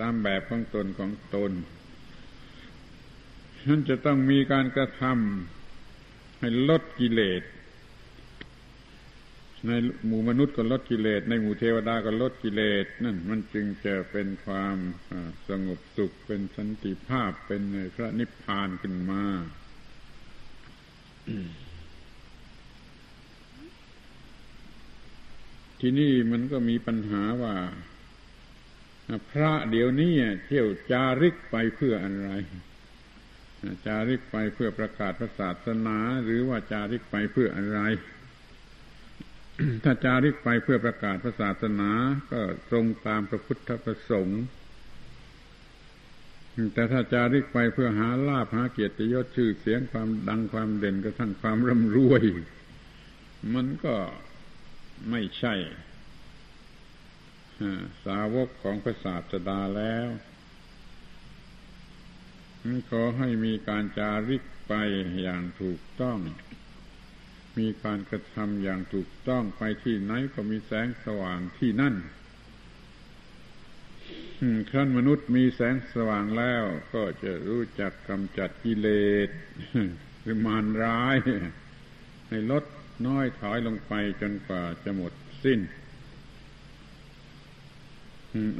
ตามแบบของตนของตนฉันจะต้องมีการกระทำให้ลดกิเลส ในหมู่มนุษย์ก็ลดกิเลส ในหมู่เทวดาก็ลดกิเลส นั่นมันจึงจะเป็นความสงบสุขเป็นสันติภาพเป็นพระนิพพานขึ้นมา ที่นี่มันก็มีปัญหาว่า พระเดี๋ยวนี้เที่ยวจาริกไปเพื่ออะไร จาริกไปเพื่อประกาศพระศาสนาหรือว่าจาริกไปเพื่ออะไร ถ้าจาริกไปเพื่อประกาศพระศาสนา ก็ตรงตามพระพุทธประสงค์แต่ถ้าจาริกไปเพื่อหาลาภหาเกียรติยศชื่อเสียงความดังความเด่นกระทั่งความร่ำรวย มันก็ ไม่ใช่สาวกของพระศาสดาแล้วขอให้มีการจาริกไปอย่างถูกต้อง มีการกระทำอย่างถูกต้องไปที่ไหนก็มีแสงสว่างที่นั่นครั้นมนุษย์มีแสงสว่างแล้วก็จะรู้จักกำจัดกิเลสหรือมารร้าย ให้ลด น้อยถอยลงไปจนกว่าจะหมดสิ้น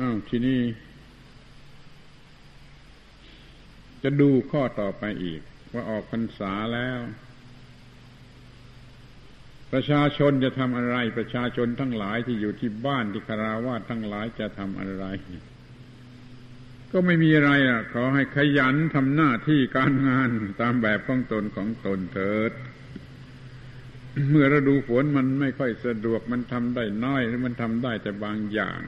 อ้าวทีนี้จะดูข้อต่อไปอีก ว่าออกพรรษาแล้ว ประชาชนจะทำอะไร ประชาชนทั้งหลายที่อยู่ที่บ้านที่คาราวาทั้งหลายจะทำอะไร ก็ไม่มีอะไรอะ ขอให้ขยันทำหน้าที่การงานตามแบบของตนของตนเถิด เมื่อฤดูฝนมันไม่ค่อยสะดวกมันทำได้น้อยหรือมันทำได้แต่บางอย่าง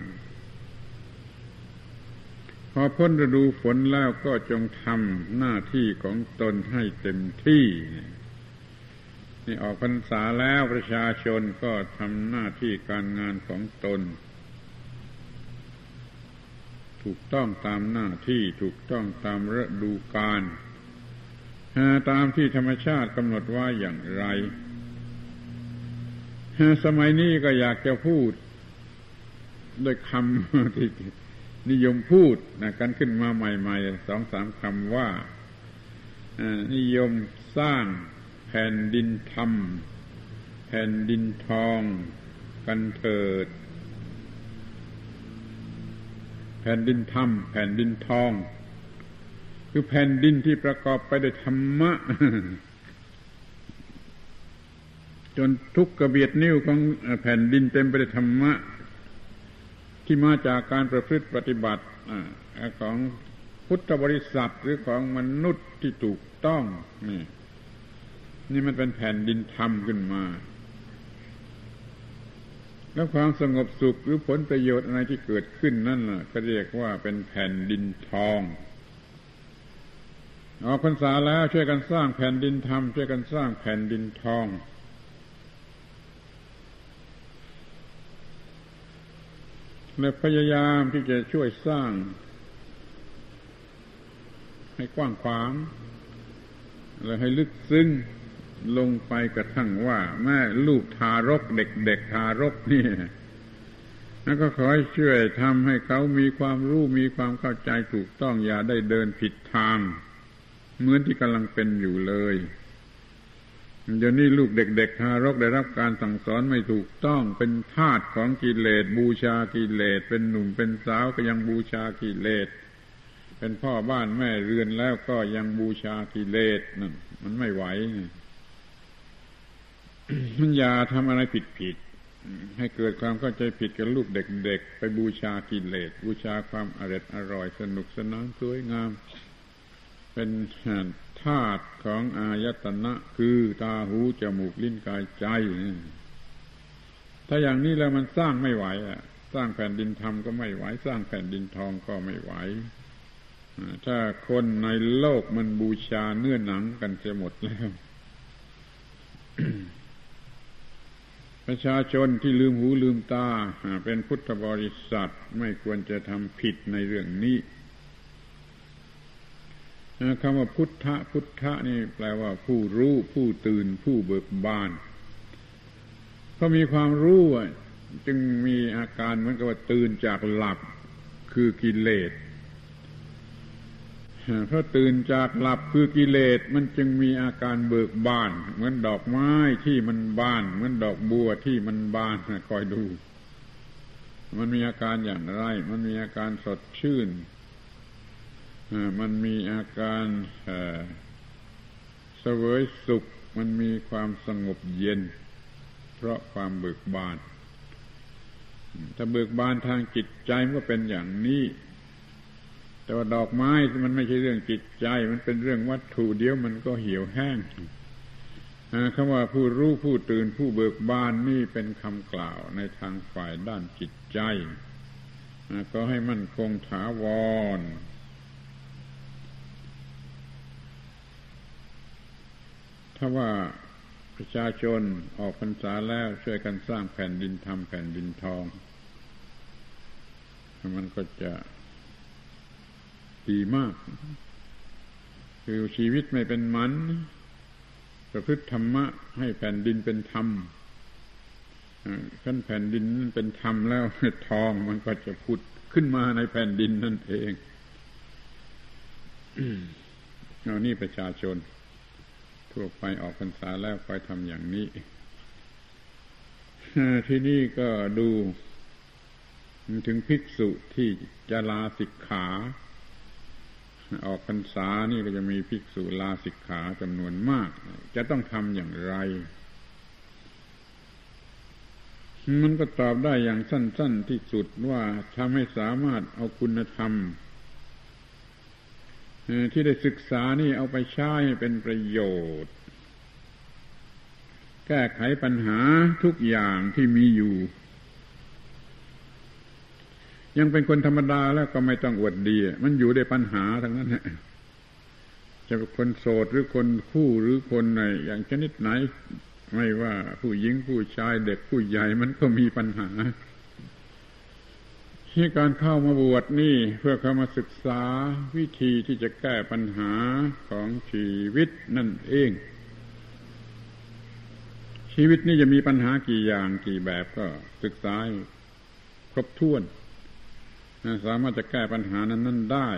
พอพ้นฤดูฝนแล้วก็จงทำหน้าที่ของตนให้เต็มที่ นี่ออกพรรษาแล้วประชาชนก็ทำหน้าที่การงานของตน ถูกต้องตามหน้าที่ถูกต้องตามฤดูกาลตามที่ธรรมชาติกำหนดว่าอย่างไร สมัยนี้ก็อยากจะพูด ด้วยคำที่นิยมพูดนะกันขึ้นมาใหม่ๆสองสามคำว่านิยมสร้างแผ่นดินธรรม แผ่นดินทอง กันเถิด แผ่นดินธรรม แผ่นดินทอง คือแผ่นดินที่ประกอบไปด้วยธรรมะ จนทุกกระเบียดนิ้วของแผ่นดินเต็มไปด้วยธรรมะ ที่มาจากการประพฤติปฏิบัติของพุทธบริษัทหรือของมนุษย์ที่ถูกต้อง นี่ นี่มันเป็นแผ่นดินธรรมขึ้นมา แล้วความสงบสุขหรือผลประโยชน์อะไรที่เกิดขึ้นนั่นล่ะก็เรียกว่าเป็นแผ่นดินทองออกพรรษาแล้วช่วยกันสร้างแผ่นดินธรรมช่วยกันสร้างแผ่นดินทอง และพยายามที่จะช่วยสร้าง ให้กว้างขวางและให้ลึกซึ้งลงไปกระทั่งว่า แม่ลูกทารกเด็กๆทารกนี่แล้วก็ขอให้ช่วยทำให้เขามีความรู้มีความเข้าใจถูกต้องอย่าได้เดินผิดทาง เหมือนที่กำลังเป็นอยู่เลย เดี๋ยวนี้ลูกเด็กๆทารกได้รับการสั่งสอนไม่ถูกต้องเป็นทาสของกิเลสบูชากิเลสเป็นหนุ่มเป็นสาวก็ยังบูชากิเลสเป็นพ่อบ้านแม่เรือนแล้วก็ยังบูชากิเลสนั่นมันไม่ไหวมันอย่าทำอะไรผิดผิดให้เกิดความเข้าใจผิดกับลูกเด็กๆไปบูชากิเลสบูชาความอร่อยอร่อยสนุกสนานสวยงาม เป็น ธาตุของอายตนะคือตาหูจมูกลิ้นกายใจ ถ้าอย่างนี้แล้วมันสร้างไม่ไหวอะ สร้างแผ่นดินธรรมก็ไม่ไหว สร้างแผ่นดินทองก็ไม่ไหวถ้าคนในโลกมันบูชาเนื้อหนังกันจะหมดแล้ว ประชาชนที่ลืมหูลืมตา เป็นพุทธบริษัทไม่ควรจะทำผิดในเรื่องนี้ คำว่าพุทธะพุทธะนี่แปลว่าผู้รู้ผู้ตื่นผู้เบิกบานเขามีความรู้จึงมีอาการเหมือนกับว่าตื่นจากหลับคือกิเลสเพราะตื่นจากหลับคือกิเลสมันจึงมีอาการเบิกบาน เหมือนดอกไม้ที่มันบาน เหมือนดอกบัวที่มันบานคอยดู มันมีอาการอย่างไร มันมีอาการสดชื่น มันมีอาการเสวยสุข มันมีความสงบเย็น เพราะความเบิกบาน ถ้าเบิกบานทางจิตใจมันก็เป็นอย่างนี้ แต่ว่าดอกไม้มันไม่ใช่เรื่องจิตใจ มันเป็นเรื่องวัตถุเดียวมันก็เหี่ยวแห้งคำว่าผู้รู้ผู้ตื่นผู้เบิกบานนี่เป็นคำกล่าวในทางฝ่ายด้านจิตใจ ก็ให้มันคงถาวร ถ้าว่าประชาชนออกพรรษาแล้วช่วยกันสร้างแผ่นดินทำแผ่นดินทอง มันก็จะดีมาก คือชีวิตไม่เป็นมัน ประพฤติธรรมะ ให้แผ่นดินเป็นธรรมขั้นแผ่นดินเป็นธรรมแล้วทองมันก็จะพุดขึ้นมาในแผ่นดินนั่นเองเอานี่ประชาชน ทั่วไปออกพรรษาแล้วไปทำอย่างนี้ที่นี่ก็ดูถึงภิกษุที่จะลาสิกขา ออกพรรษานี่ก็จะมีภิกษุลาสิกขาจำนวนมาก จะต้องทำอย่างไร มันก็ตอบได้อย่างสั้น ๆที่สุดว่าทำให้สามารถเอาคุณธรรม ที่ได้ศึกษานี่เอาไปใช้เป็นประโยชน์ แก้ไขปัญหาทุกอย่างที่มีอยู่ ยังเป็นคนธรรมดาแล้วก็ไม่ต้องอวดดี มันอยู่ในปัญหาทั้งนั้นแหละจะเป็นคนโสดหรือคนคู่หรือคนไหนอย่างชนิดไหน ไม่ว่าผู้หญิงผู้ชายเด็กผู้ใหญ่มันก็มีปัญหา ที่การเข้ามาบวชนี่เพื่อเข้ามาศึกษาวิธีที่จะแก้ปัญหาของชีวิตนั่นเอง ชีวิตนี่จะมีปัญหากี่อย่างกี่แบบก็ศึกษาครบถ้วนสามารถจะแก้ปัญหานั้นนั้นได้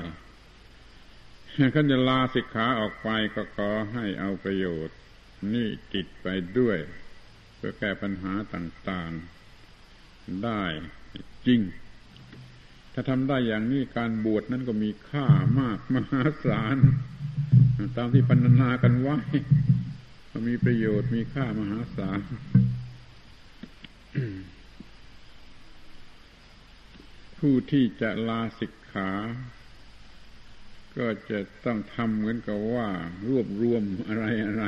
ขันจะลาสิกขาออกไปก็ขอให้เอาประโยชน์ นี่ติดไปด้วย เพื่อแก้ปัญหาต่างๆ ได้จริง ถ้าทำได้อย่างนี้การบวชนั้นก็มีค่ามากมหาศาลตามที่พันนากันไว้มีประโยชน์มีค่ามหาศาลผู้ที่จะลาสิกขา ก็จะต้องทำเหมือนกับว่า รวบรวมอะไรอะไร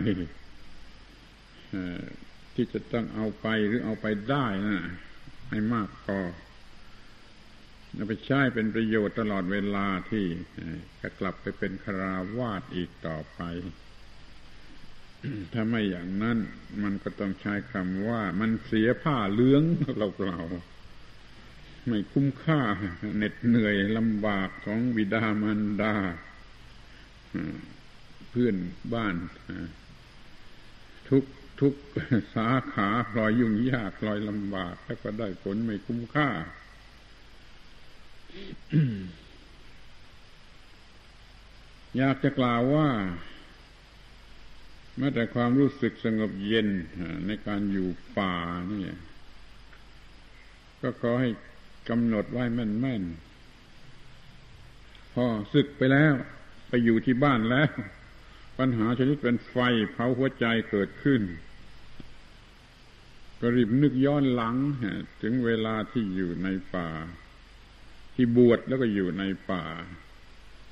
ที่จะต้องเอาไปหรือเอาไปได้นะให้มากพอ เอาไปใช้เป็นประโยชน์ตลอดเวลาที่จะกลับไปเป็นคราวาสอีกต่อไป ถ้าไม่อย่างนั้น มันก็ต้องใช้คำว่า มันเสียผ้าเลื้องเราเราไม่คุ้มค่าเหน็ดเหนื่อยลำบากของบิดามารดาเพื่อนบ้านทุกทุกสาขาพลอยยุ่งยากพลอยลำบาก แล้วก็ได้ผลไม่คุ้มค่า อยากจะกล่าวว่าแม้แต่ความรู้สึกสงบเย็นในการอยู่ป่านี่ก็ขอให้กำหนดไว้แม่นๆพอศึกไปแล้ว ไปอยู่ที่บ้านแล้ว ปัญหาชนิดเป็นไฟเผาหัวใจเกิดขึ้น ก็รีบนึกย้อนหลังถึงเวลาที่อยู่ในป่า ที่บวชแล้วก็อยู่ในป่า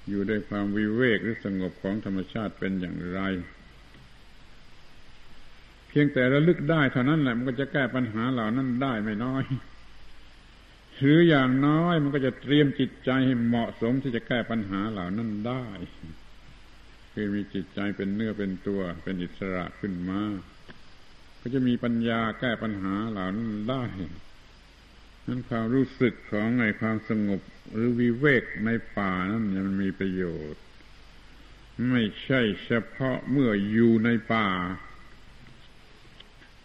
อยู่ด้วยความวิเวกหรือสงบของธรรมชาติเป็นอย่างไร เพียงแต่ระลึกได้เท่านั้นแหละมันก็จะแก้ปัญหาเหล่านั้นได้ไม่น้อย หรืออย่างน้อยมันก็จะเตรียมจิตใจให้เหมาะสมที่จะแก้ปัญหาเหล่านั้นได้ คือมีจิตใจเป็นเนื้อเป็นตัวเป็นอิสระขึ้นมาก็จะมีปัญญาแก้ปัญหาเหล่านั้นได้ นั้นความรู้สึกของไอ้ความสงบหรือวิเวกในป่านั้นมันมีประโยชน์ ไม่ใช่เฉพาะเมื่ออยู่ในป่า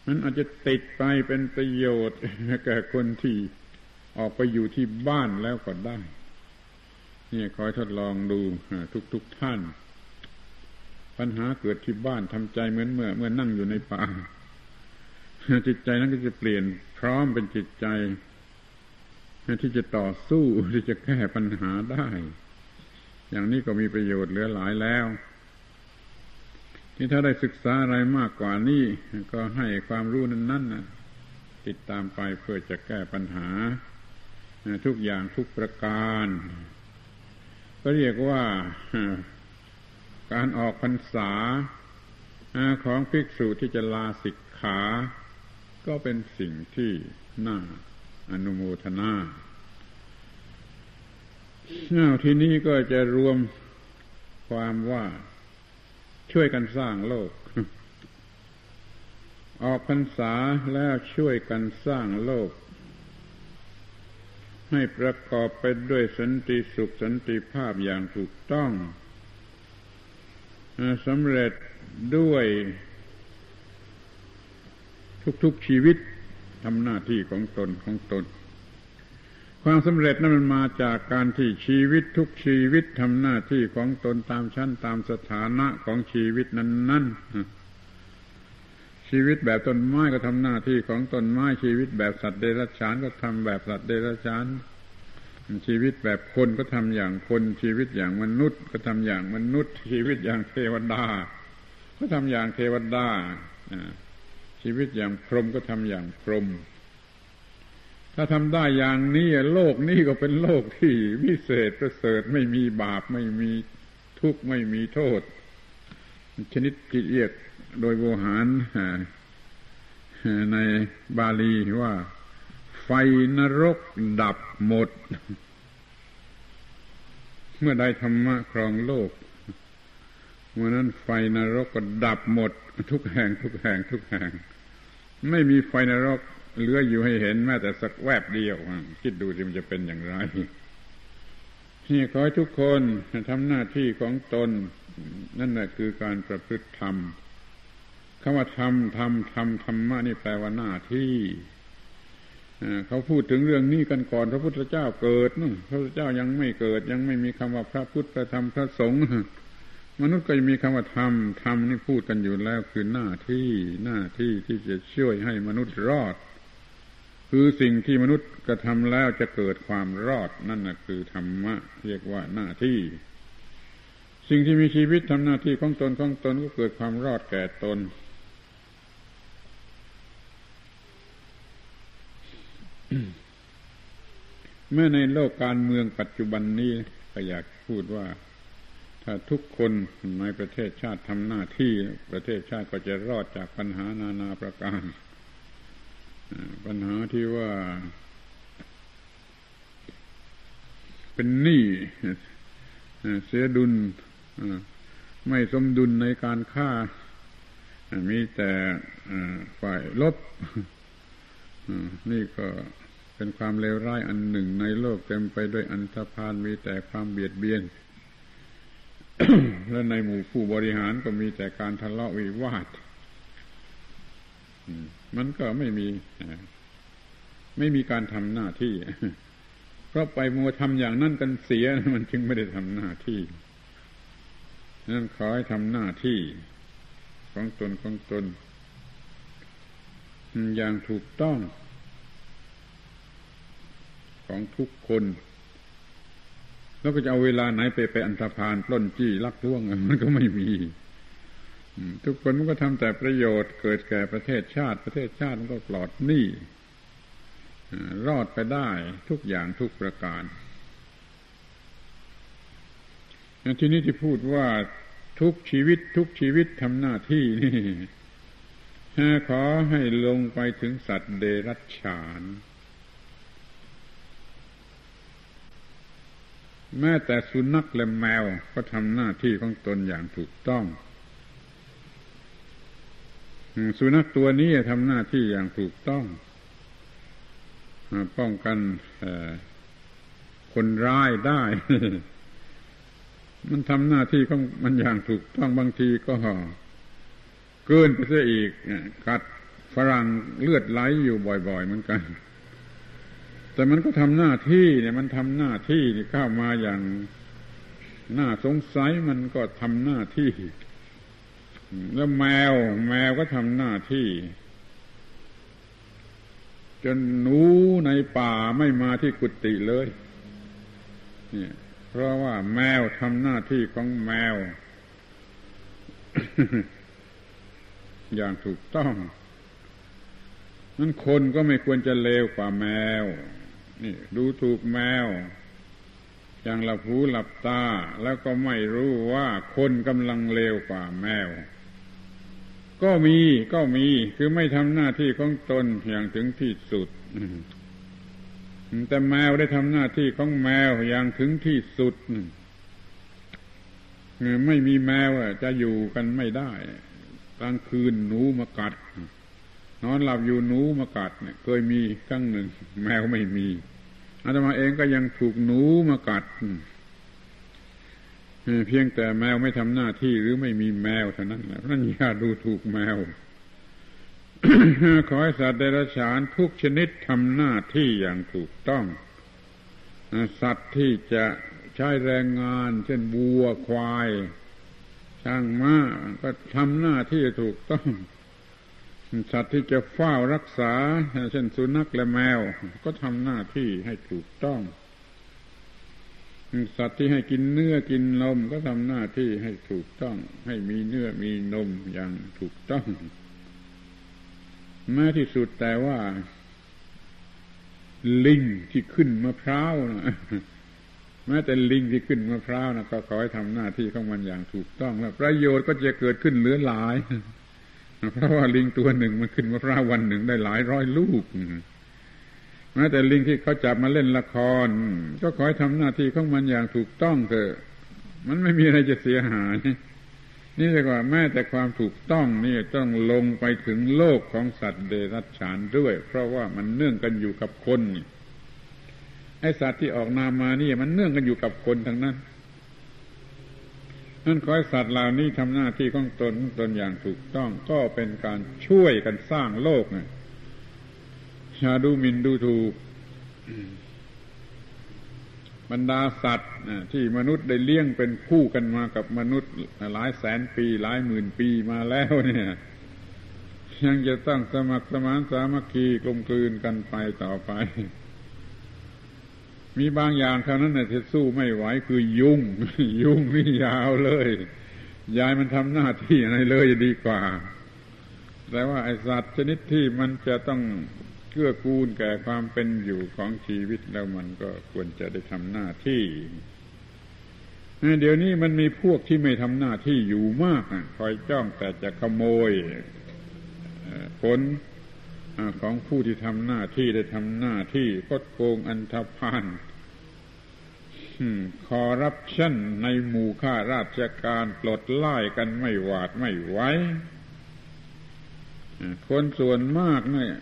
มันอาจจะติดไปเป็นประโยชน์แก่คนที่ออกไปอยู่ที่บ้านแล้วก็ได้ นี่คอยทดลองดูทุกๆทท่าน ปัญหาเกิดที่บ้านทำใจเหมือนเมื่อ เมื่อนั่งอยู่ในป่าจิตใจนั้นก็จะเปลี่ยนพร้อมเป็นจิตใจ ที่จะต่อสู้ที่จะแก้ปัญหาได้ อย่างนี้ก็มีประโยชน์เหลือหลายแล้ว ที่ถ้าได้ศึกษาอะไรมากกว่านี้ก็ให้ความรู้นั้นๆนะติดตามไปเพื่อจะแก้ปัญหา ทุกอย่างทุกประการ ก็เรียกว่าการออกพรรษาของภิกษุที่จะลาสิกขา ก็เป็นสิ่งที่น่า อนุโมทนาทีนี้ก็จะรวมความว่าช่วยกันสร้างโลก ออกพรรษาแล้วช่วยกันสร้างโลก ให้ประกอบไปด้วยสันติสุขสันติภาพอย่างถูกต้องสำเร็จด้วยทุกๆชีวิต ทำหน้าที่ของตนของตน ความสำเร็จนั้นมันมาจากการที่ชีวิตทุกชีวิตทำหน้าที่ของตนตามชั้นตามสถานะของชีวิตนั้นๆชีวิตแบบต้นไม้ก็ทำหน้าที่ของต้นไม้ชีวิตแบบสัตว์เดรัจฉานก็ทำแบบสัตว์เดรัจฉาน ชีวิตแบบคนก็ทำอย่างคนชีวิตอย่างมนุษย์ ก็ทำอย่างมนุษย์ ชีวิตอย่างเทวดา ก็ทำอย่างเทวดา ชีวิตอย่างพรหมก็ทำอย่างพรหมถ้าทำได้อย่างนี้โลกนี้ก็เป็นโลกที่วิเศษประเสริฐไม่มีบาปไม่มีทุกข์ไม่มีโทษ ชนิดที่เรียกโดยโวหารในบาลีว่า ไฟนรกดับหมด เมื่อได้ธรรมะครองโลก เมื่อนั้นไฟนรกก็ดับหมด ทุกแห่งทุกแห่งทุกแห่ง ไม่มีไฟนรกเหลืออยู่ให้เห็นแม้แต่สักแวบเดียว คิดดูสิมันจะเป็นอย่างไรนี่ขอให้ทุกคนทำหน้าที่ของตน นั่นแหละคือการประพฤติธรรมคำว่าทำทำทำธรรมะนี่แปลว่าหน้าที่เขาพูดถึงเรื่องนี้กันก่อน พระพุทธเจ้าเกิดนู่นพระพุทธเจ้ายังไม่เกิด ยังไม่มีคำว่าพระพุทธพระธรรมพระสงฆ์ มนุษย์ก็มีคำว่าธรรมธรรมนี่พูดกันอยู่แล้วคือหน้าที่หน้าที่ที่จะช่วยให้มนุษย์รอด คือสิ่งที่มนุษย์กระทำแล้วจะเกิดความรอดนั่นนะคือธรรมะ เรียกว่าหน้าที่ สิ่งที่มีชีวิตทำหน้าที่ของตนของตนก็เกิดความรอดแก่ตนเมื่อในโลกการเมืองปัจจุบันนี้ก็อยากพูดว่า ถ้าทุกคนในประเทศชาติทำหน้าที่ประเทศชาติก็จะรอดจากปัญหานานาประการ ปัญหาที่ว่า เป็นหนี้เสียดุลไม่สมดุลในการฆ่า มีแต่ฝ่ายลบนี่ก็เป็นความเลวร้ายอันหนึ่งในโลกเต็มไปด้วยอันธพาลมีแต่ความเบียดเบียน และในหมู่ผู้บริหารก็มีแต่การทะเลาะวิวาทมันก็ไม่มี ไม่มีการทำหน้าที่ เพราะไปมัวทำอย่างนั้นกันเสียมันจึงไม่ได้ทำหน้าที่นั่นขอให้ทำหน้าที่ ของตนของตน อย่างถูกต้อง ของทุกคน แล้วก็จะเอาเวลาไหนไปไปอันธพาลปล้นจี้ลักล่วงมันก็ไม่มีทุกคนมันก็ทำแต่ประโยชน์เกิดแก่ประเทศชาติ ประเทศชาติมันก็ปลอดหนี้รอดไปได้ทุกอย่างทุกประการทีนี้ที่พูดว่าทุกชีวิตทุกชีวิตทำหน้าที่นี่ขอให้ลงไปถึงสัตว์เดรัจฉาน แม้แต่สุนัขและแมวก็ทำหน้าที่ของตนอย่างถูกต้อง สุนัขตัวนี้ทำหน้าที่อย่างถูกต้อง ป้องกันคนร้ายได้ มันทำหน้าที่ของมันอย่างถูกต้องบางทีก็เกินไปเสียอีกกัดฝรั่งเลือดไหลอยู่บ่อย ๆ เหมือนกัน แต่มันก็ทำหน้าที่เนี่ย มันทำหน้าที่เข้ามาอย่างน่าสงสัยมันก็ทำหน้าที่ แล้วแมว แมวก็ทำหน้าที่ จนหนูในป่าไม่มาที่กุฏิเลย เนี่ย เพราะว่าแมวทำหน้าที่ของแมว อย่างถูกต้องนั้นคนก็ไม่ควรจะเลวกว่าแมว นี่ดูถูกแมว อย่างหลับหูหลับตา แล้วก็ไม่รู้ว่าคนกำลังเลวกว่าแมว ก็มีก็มีคือไม่ทำหน้าที่ของตนอย่างถึงที่สุดแต่แมวได้ทำหน้าที่ของแมวอย่างถึงที่สุดไม่มีแมวจะอยู่กันไม่ได้กลางคืนหนูมากัด นอนหลับอยู่หนูมากัดเนี่ย เคยมีครั้งหนึ่ง แมวไม่มี อาตมาเองก็ยังถูกหนูมากัดเพียงแต่แมวไม่ทำหน้าที่หรือไม่มีแมวเท่านั้นแหละนั่นอย่าดูถูกแมว ขอให้สัตว์เดรัจฉานทุกชนิดทำหน้าที่อย่างถูกต้อง สัตว์ที่จะใช้แรงงาน เช่นบัวควาย ช่างม้าก็ทำหน้าที่ถูกต้อง สัตว์ที่จะเฝ้ารักษา เช่นสุนัขและแมว ก็ทำหน้าที่ให้ถูกต้อง สัตว์ที่ให้กินเนื้อกินนมก็ทำหน้าที่ให้ถูกต้อง ให้มีเนื้อมีนมอย่างถูกต้อง แม้ที่สุดแต่ว่า ลิงที่ขึ้นมะพร้าวนะแม้แต่ลิงที่ขึ้นมะพร้าวนะก็ขอให้ทำหน้าที่ของมันอย่างถูกต้องแล้วประโยชน์ก็จะเกิดขึ้นเหลือหลาย เพราะว่าลิงตัวหนึ่งมันขึ้นมะพร้าววันหนึ่งได้หลายร้อยลูกแม้แต่ลิงที่เขาจับมาเล่นละคร ก็ขอให้ทำหน้าที่ของมันอย่างถูกต้องเถอะ มันไม่มีอะไรจะเสียหาย นี่เรียกว่าแม้แต่ความถูกต้องนี่ต้องลงไปถึงโลกของสัตว์เดรัจฉานด้วย เพราะว่ามันเนื่องกันอยู่กับคนไอสัตว์ที่ออกนามมานี่มันเนื่องกันอยู่กับคนทั้งนั้น นั่นขอให้สัตว์เหล่านี้ทำหน้าที่ของตนตนอย่างถูกต้องก็เป็นการช่วยกันสร้างโลกไงชาดูมินดูถูกบรรดาสัตว์ที่มนุษย์ได้เลี้ยงเป็นคู่กันมากับมนุษย์หลายแสนปี หลายหมื่นปีมาแล้วเนี่ยยังจะต้องสมัครสมานสามัคคีกลมกลืนกันไปต่อไป มีบางอย่างเท่านั้นที่สู้ไม่ไหวคือยุ่ง ยุ่งนี่ยาวเลย ยายมันทำหน้าที่อะไรเลยดีกว่า แต่ว่าไอสัตว์ชนิดที่มันจะต้องเกื้อกูลแก่ความเป็นอยู่ของชีวิตแล้วมันก็ควรจะได้ทำหน้าที่เดี๋ยวนี้มันมีพวกที่ไม่ทำหน้าที่อยู่มากคอยจ้องแต่จะขโมยผล ของผู้ที่ทำหน้าที่ได้ทำหน้าที่กดโกงอันธพาลคอรับชั่นในหมู่ข้าราชการปลดไล่กันไม่หวาดไม่ไหวคนส่วนมากเนี่ย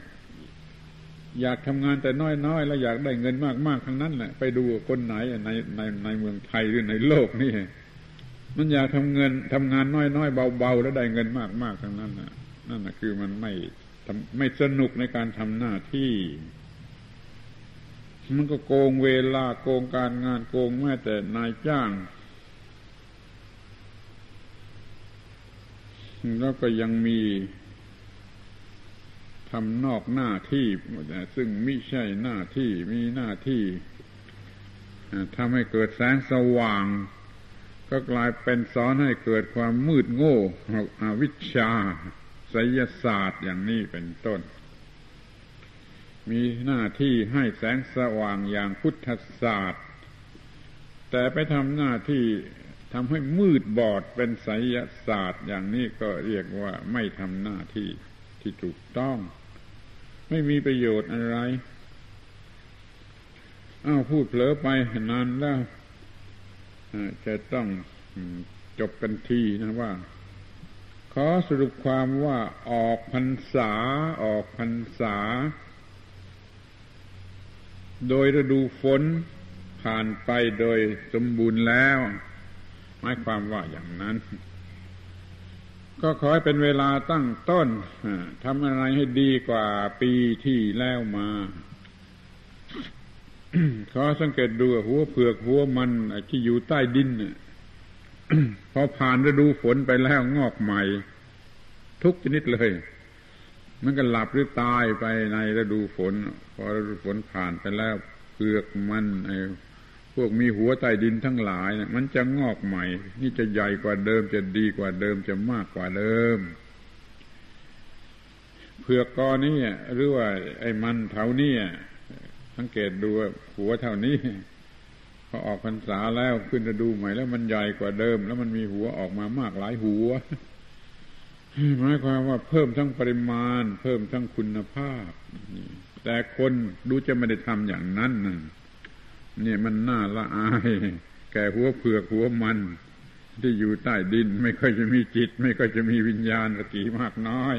อยากทำงานแต่น้อยๆ แล้วอยากได้เงินมากๆทั้งนั้นแหละไปดูคนไหนในในในเมืองไทยหรือในโลกนี่มันอยากทำเงินทำงานน้อยๆเบาๆแล้วได้เงินมากๆทั้งนั้นนะนั่นนะคือมันไม่ ไม่สนุกในการทำหน้าที่ มันก็โกงเวลาโกงการงานโกงแม้แต่นายจ้าง แล้วก็ยังมีทำนอกหน้าที่ ซึ่งไม่ใช่หน้าที่มีหน้าที่ทำให้เกิดแสงสว่าง ก็กลายเป็นสอนให้เกิดความมืดโง่อวิชชา ไสยศาสตร์อย่างนี้เป็นต้น มีหน้าที่ให้แสงสว่างอย่างพุทธศาสตร์ แต่ไปทำหน้าที่ทำให้มืดบอดเป็นไสยศาสตร์อย่างนี้ก็เรียกว่าไม่ทำหน้าที่ที่ถูกต้อง ไม่มีประโยชน์อะไรอ้าวพูดเผลอไปนานแล้วจะต้องจบกันทีนะว่า ขอสรุปความว่าออกพรรษาออกพรรษา โดยฤดูฝนผ่านไปโดยสมบูรณ์แล้วหมายความว่าอย่างนั้น ก็ขอให้เป็นเวลาตั้งต้นทำอะไรให้ดีกว่าปีที่แล้วมาขอสังเกตดูหัวเผือกหัวมันที่อยู่ใต้ดิน พอผ่านฤดูฝนไปแล้วงอกใหม่ ทุกชนิดเลย มันก็หลับหรือตายไปในฤดูฝน พอฤดูฝนผ่านไปแล้วเผือกมันไอพวกมีหัวใต้ดินทั้งหลายนะมันจะงอกใหม่ นี่จะใหญ่กว่าเดิมจะดีกว่าเดิมจะมากกว่าเดิมเผือกกอนี้หรือว่าไอ้มันเท่านี้สังเกตดูหัวเท่านี้ พอออกพรรษาแล้วขึ้นจะดูใหม่แล้วมันใหญ่กว่าเดิม แล้วมันมีหัวออกมามากหลายหัวหมายความว่าเพิ่มทั้งปริมาณ เพิ่มทั้งคุณภาพ แต่คนดูจะไม่ได้ทำอย่างนั้นนะเนี่ยมันน่าละอาย แก่หัวเผือกหัวมัน ที่อยู่ใต้ดิน ไม่ค่อยจะมีจิต ไม่ค่อยจะมีวิญญาณสกีมากน้อย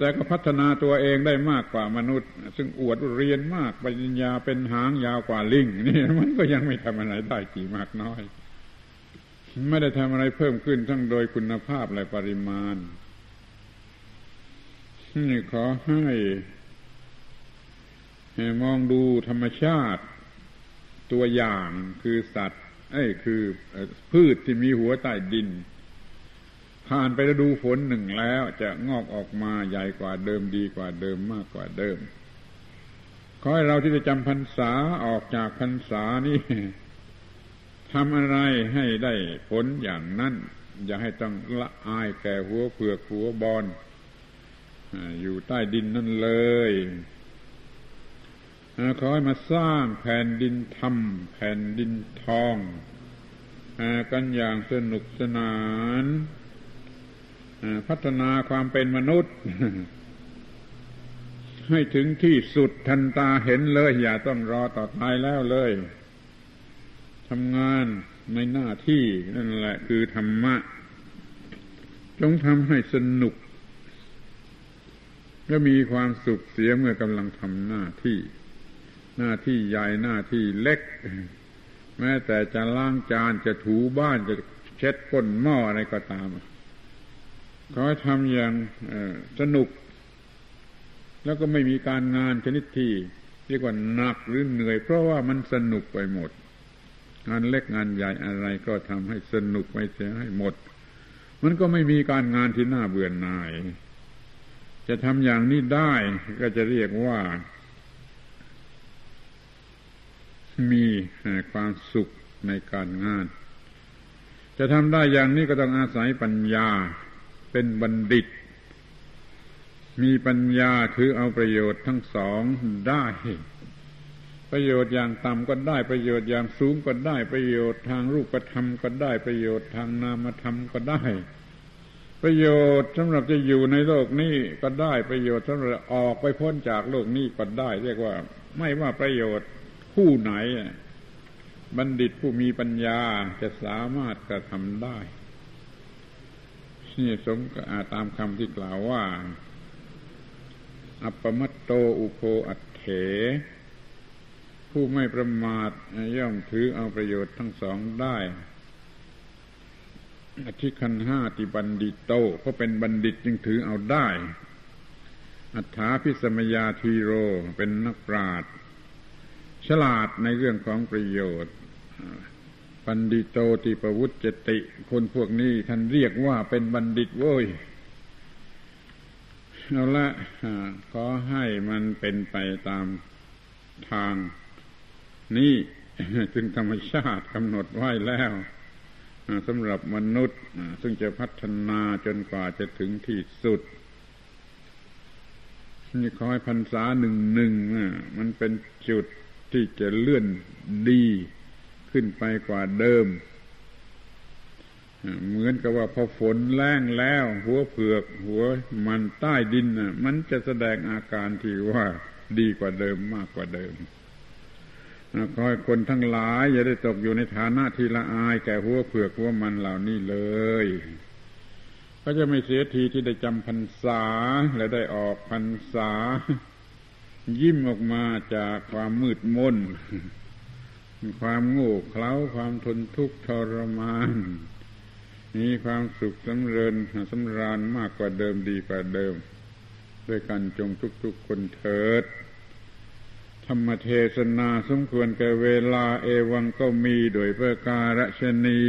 แต่ก็พัฒนาตัวเองได้มากกว่ามนุษย์ ซึ่งอวดเรียนมากปัญญาเป็นหางยาวกว่าลิงนี่มันก็ยังไม่ทำอะไรได้กี่มากน้อย ไม่ได้ทำอะไรเพิ่มขึ้นทั้งโดยคุณภาพและปริมาณนี่ขอให้มองดูธรรมชาติตัวอย่างคือสัตว์ เอ้คือพืชที่มีหัวใต้ดิน ผ่านไปฤดูฝนหนึ่งแล้ว จะงอกออกมาใหญ่กว่าเดิมดีกว่าเดิมมากกว่าเดิม ขอให้เราที่จะจำพรรษาออกจากพรรษานี่ทำอะไรให้ได้ผลอย่างนั้น อย่าให้ต้องละอายแก่หัวเผือกหัวบอลอยู่ใต้ดินนั่นเลยขอให้มาสร้างแผ่นดินธรรมแผ่นดินทองกันอย่างสนุกสนาน พัฒนาความเป็นมนุษย์ ให้ถึงที่สุดทันตาเห็นเลย อย่าต้องรอต่อตายแล้วเลยทำงานในหน้าที่นั่นแหละคือธรรมะ จงทำให้สนุก และมีความสุขเสียเมื่อกำลังทำหน้าที่ หน้าที่ใหญ่หน้าที่เล็ก แม้แต่จะล้างจานจะถูบ้านจะเช็ดก้นหม้ออะไรก็ตาม เขาทำอย่างสนุก แล้วก็ไม่มีการงานชนิดที่เรียกว่าหนักหรือเหนื่อย เพราะว่ามันสนุกไปหมด งานเล็กงานใหญ่อะไรก็ทำให้สนุกไปเสียให้หมด มันก็ไม่มีการงานที่น่าเบื่อหน่าย จะทำอย่างนี้ได้ก็จะเรียกว่า มีความสุขในการงาน จะทำได้อย่างนี้ก็ต้องอาศัยปัญญา เป็นบัณฑิต มีปัญญาถือเอาประโยชน์ทั้งสองได้ ประโยชน์อย่างต่ำก็ได้ประโยชน์อย่างสูงก็ได้ประโยชน์ทางรูปธรรมก็ได้ประโยชน์ทางนามธรรมก็ได้ ประโยชน์สำหรับจะอยู่ในโลกนี้ก็ได้ประโยชน์สำหรับออกไปพ้นจากโลกนี้ก็ได้ เรียกว่า ไม่ว่าประโยชน์ผู้ไหน บัณฑิตผู้มีปัญญาจะสามารถกระทำได้ นี่สมตามคำที่กล่าวว่า อัปปมัตโตอุโภอัตเถ ผู้ไม่ประมาทย่อมถือเอาประโยชน์ทั้งสองได้อธิคันห้าติบันดิโตเพราะเป็นบัณฑิตจึงถือเอาได้ อัฏฐาพิสมยาทีโรเป็นนักปราชญ์ฉลาดในเรื่องของประโยชน์ ปันดิโตติปวุจติ คนพวกนี้ท่านเรียกว่าเป็นบัณฑิตโว้ยเอาละขอให้มันเป็นไปตามทางนี้จึงธรรมชาติกำหนดไว้แล้วสำหรับมนุษย์ ซึ่งจะพัฒนาจนกว่าจะถึงที่สุดนี่คอยพรรษาหนึ่งหนึ่งมันเป็นจุดที่จะเลื่อนดี ขึ้นไปกว่าเดิม เหมือนกับว่าพอฝนแรงแล้ว หัวเผือก หัวมันใต้ดินน่ะ มันจะแสดงอาการที่ว่าดีกว่าเดิมมากกว่าเดิมขอให้คนทั้งหลายอย่าได้ตกอยู่ในฐานะที่ละอายแก่หัวเผือกหัวมันเหล่านี้เลย ก็จะไม่เสียทีที่ได้จำพรรษาและได้ออกพรรษา ยิ้มออกมาจากความมืดมน ความโง่เขลาความทนทุกข์ทรมาน มีความสุขสำเริญสำราญมากกว่าเดิมดีกว่าเดิม ด้วยกันจงทุกๆคนเถิด ธรรมเทศนาสมควรแก่เวลาเอวังก็มีโดยเพื่อการชนี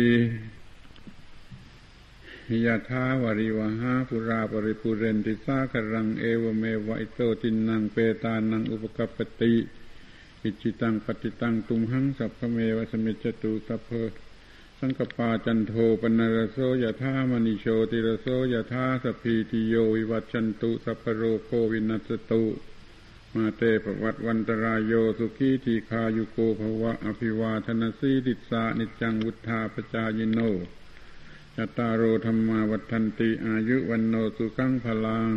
ยถา วาริวหาปูราปริปูเรนติสาครังเอวเมวะอิโต ทินนังเปตานังอุปกัปปติ อิจฉิตังปัตถิตังตุมหัง ขิปปเมวะ สมิชฌตุสัพเพสังกัปปาจันโทปัณณรโสยถามณิโชติรโสยถา สัพพีติโยวิวัชชันตุสัพพโรโควินัสสตุมาเต ภวัตวันตราโยสุขีทีฆายุโกภวะอภิวาทนสีลิสสะ นิจจังวุฑฒาปจายิโนจตารโอธรรมาวัฏันติอายุวันโนสุขังพลัง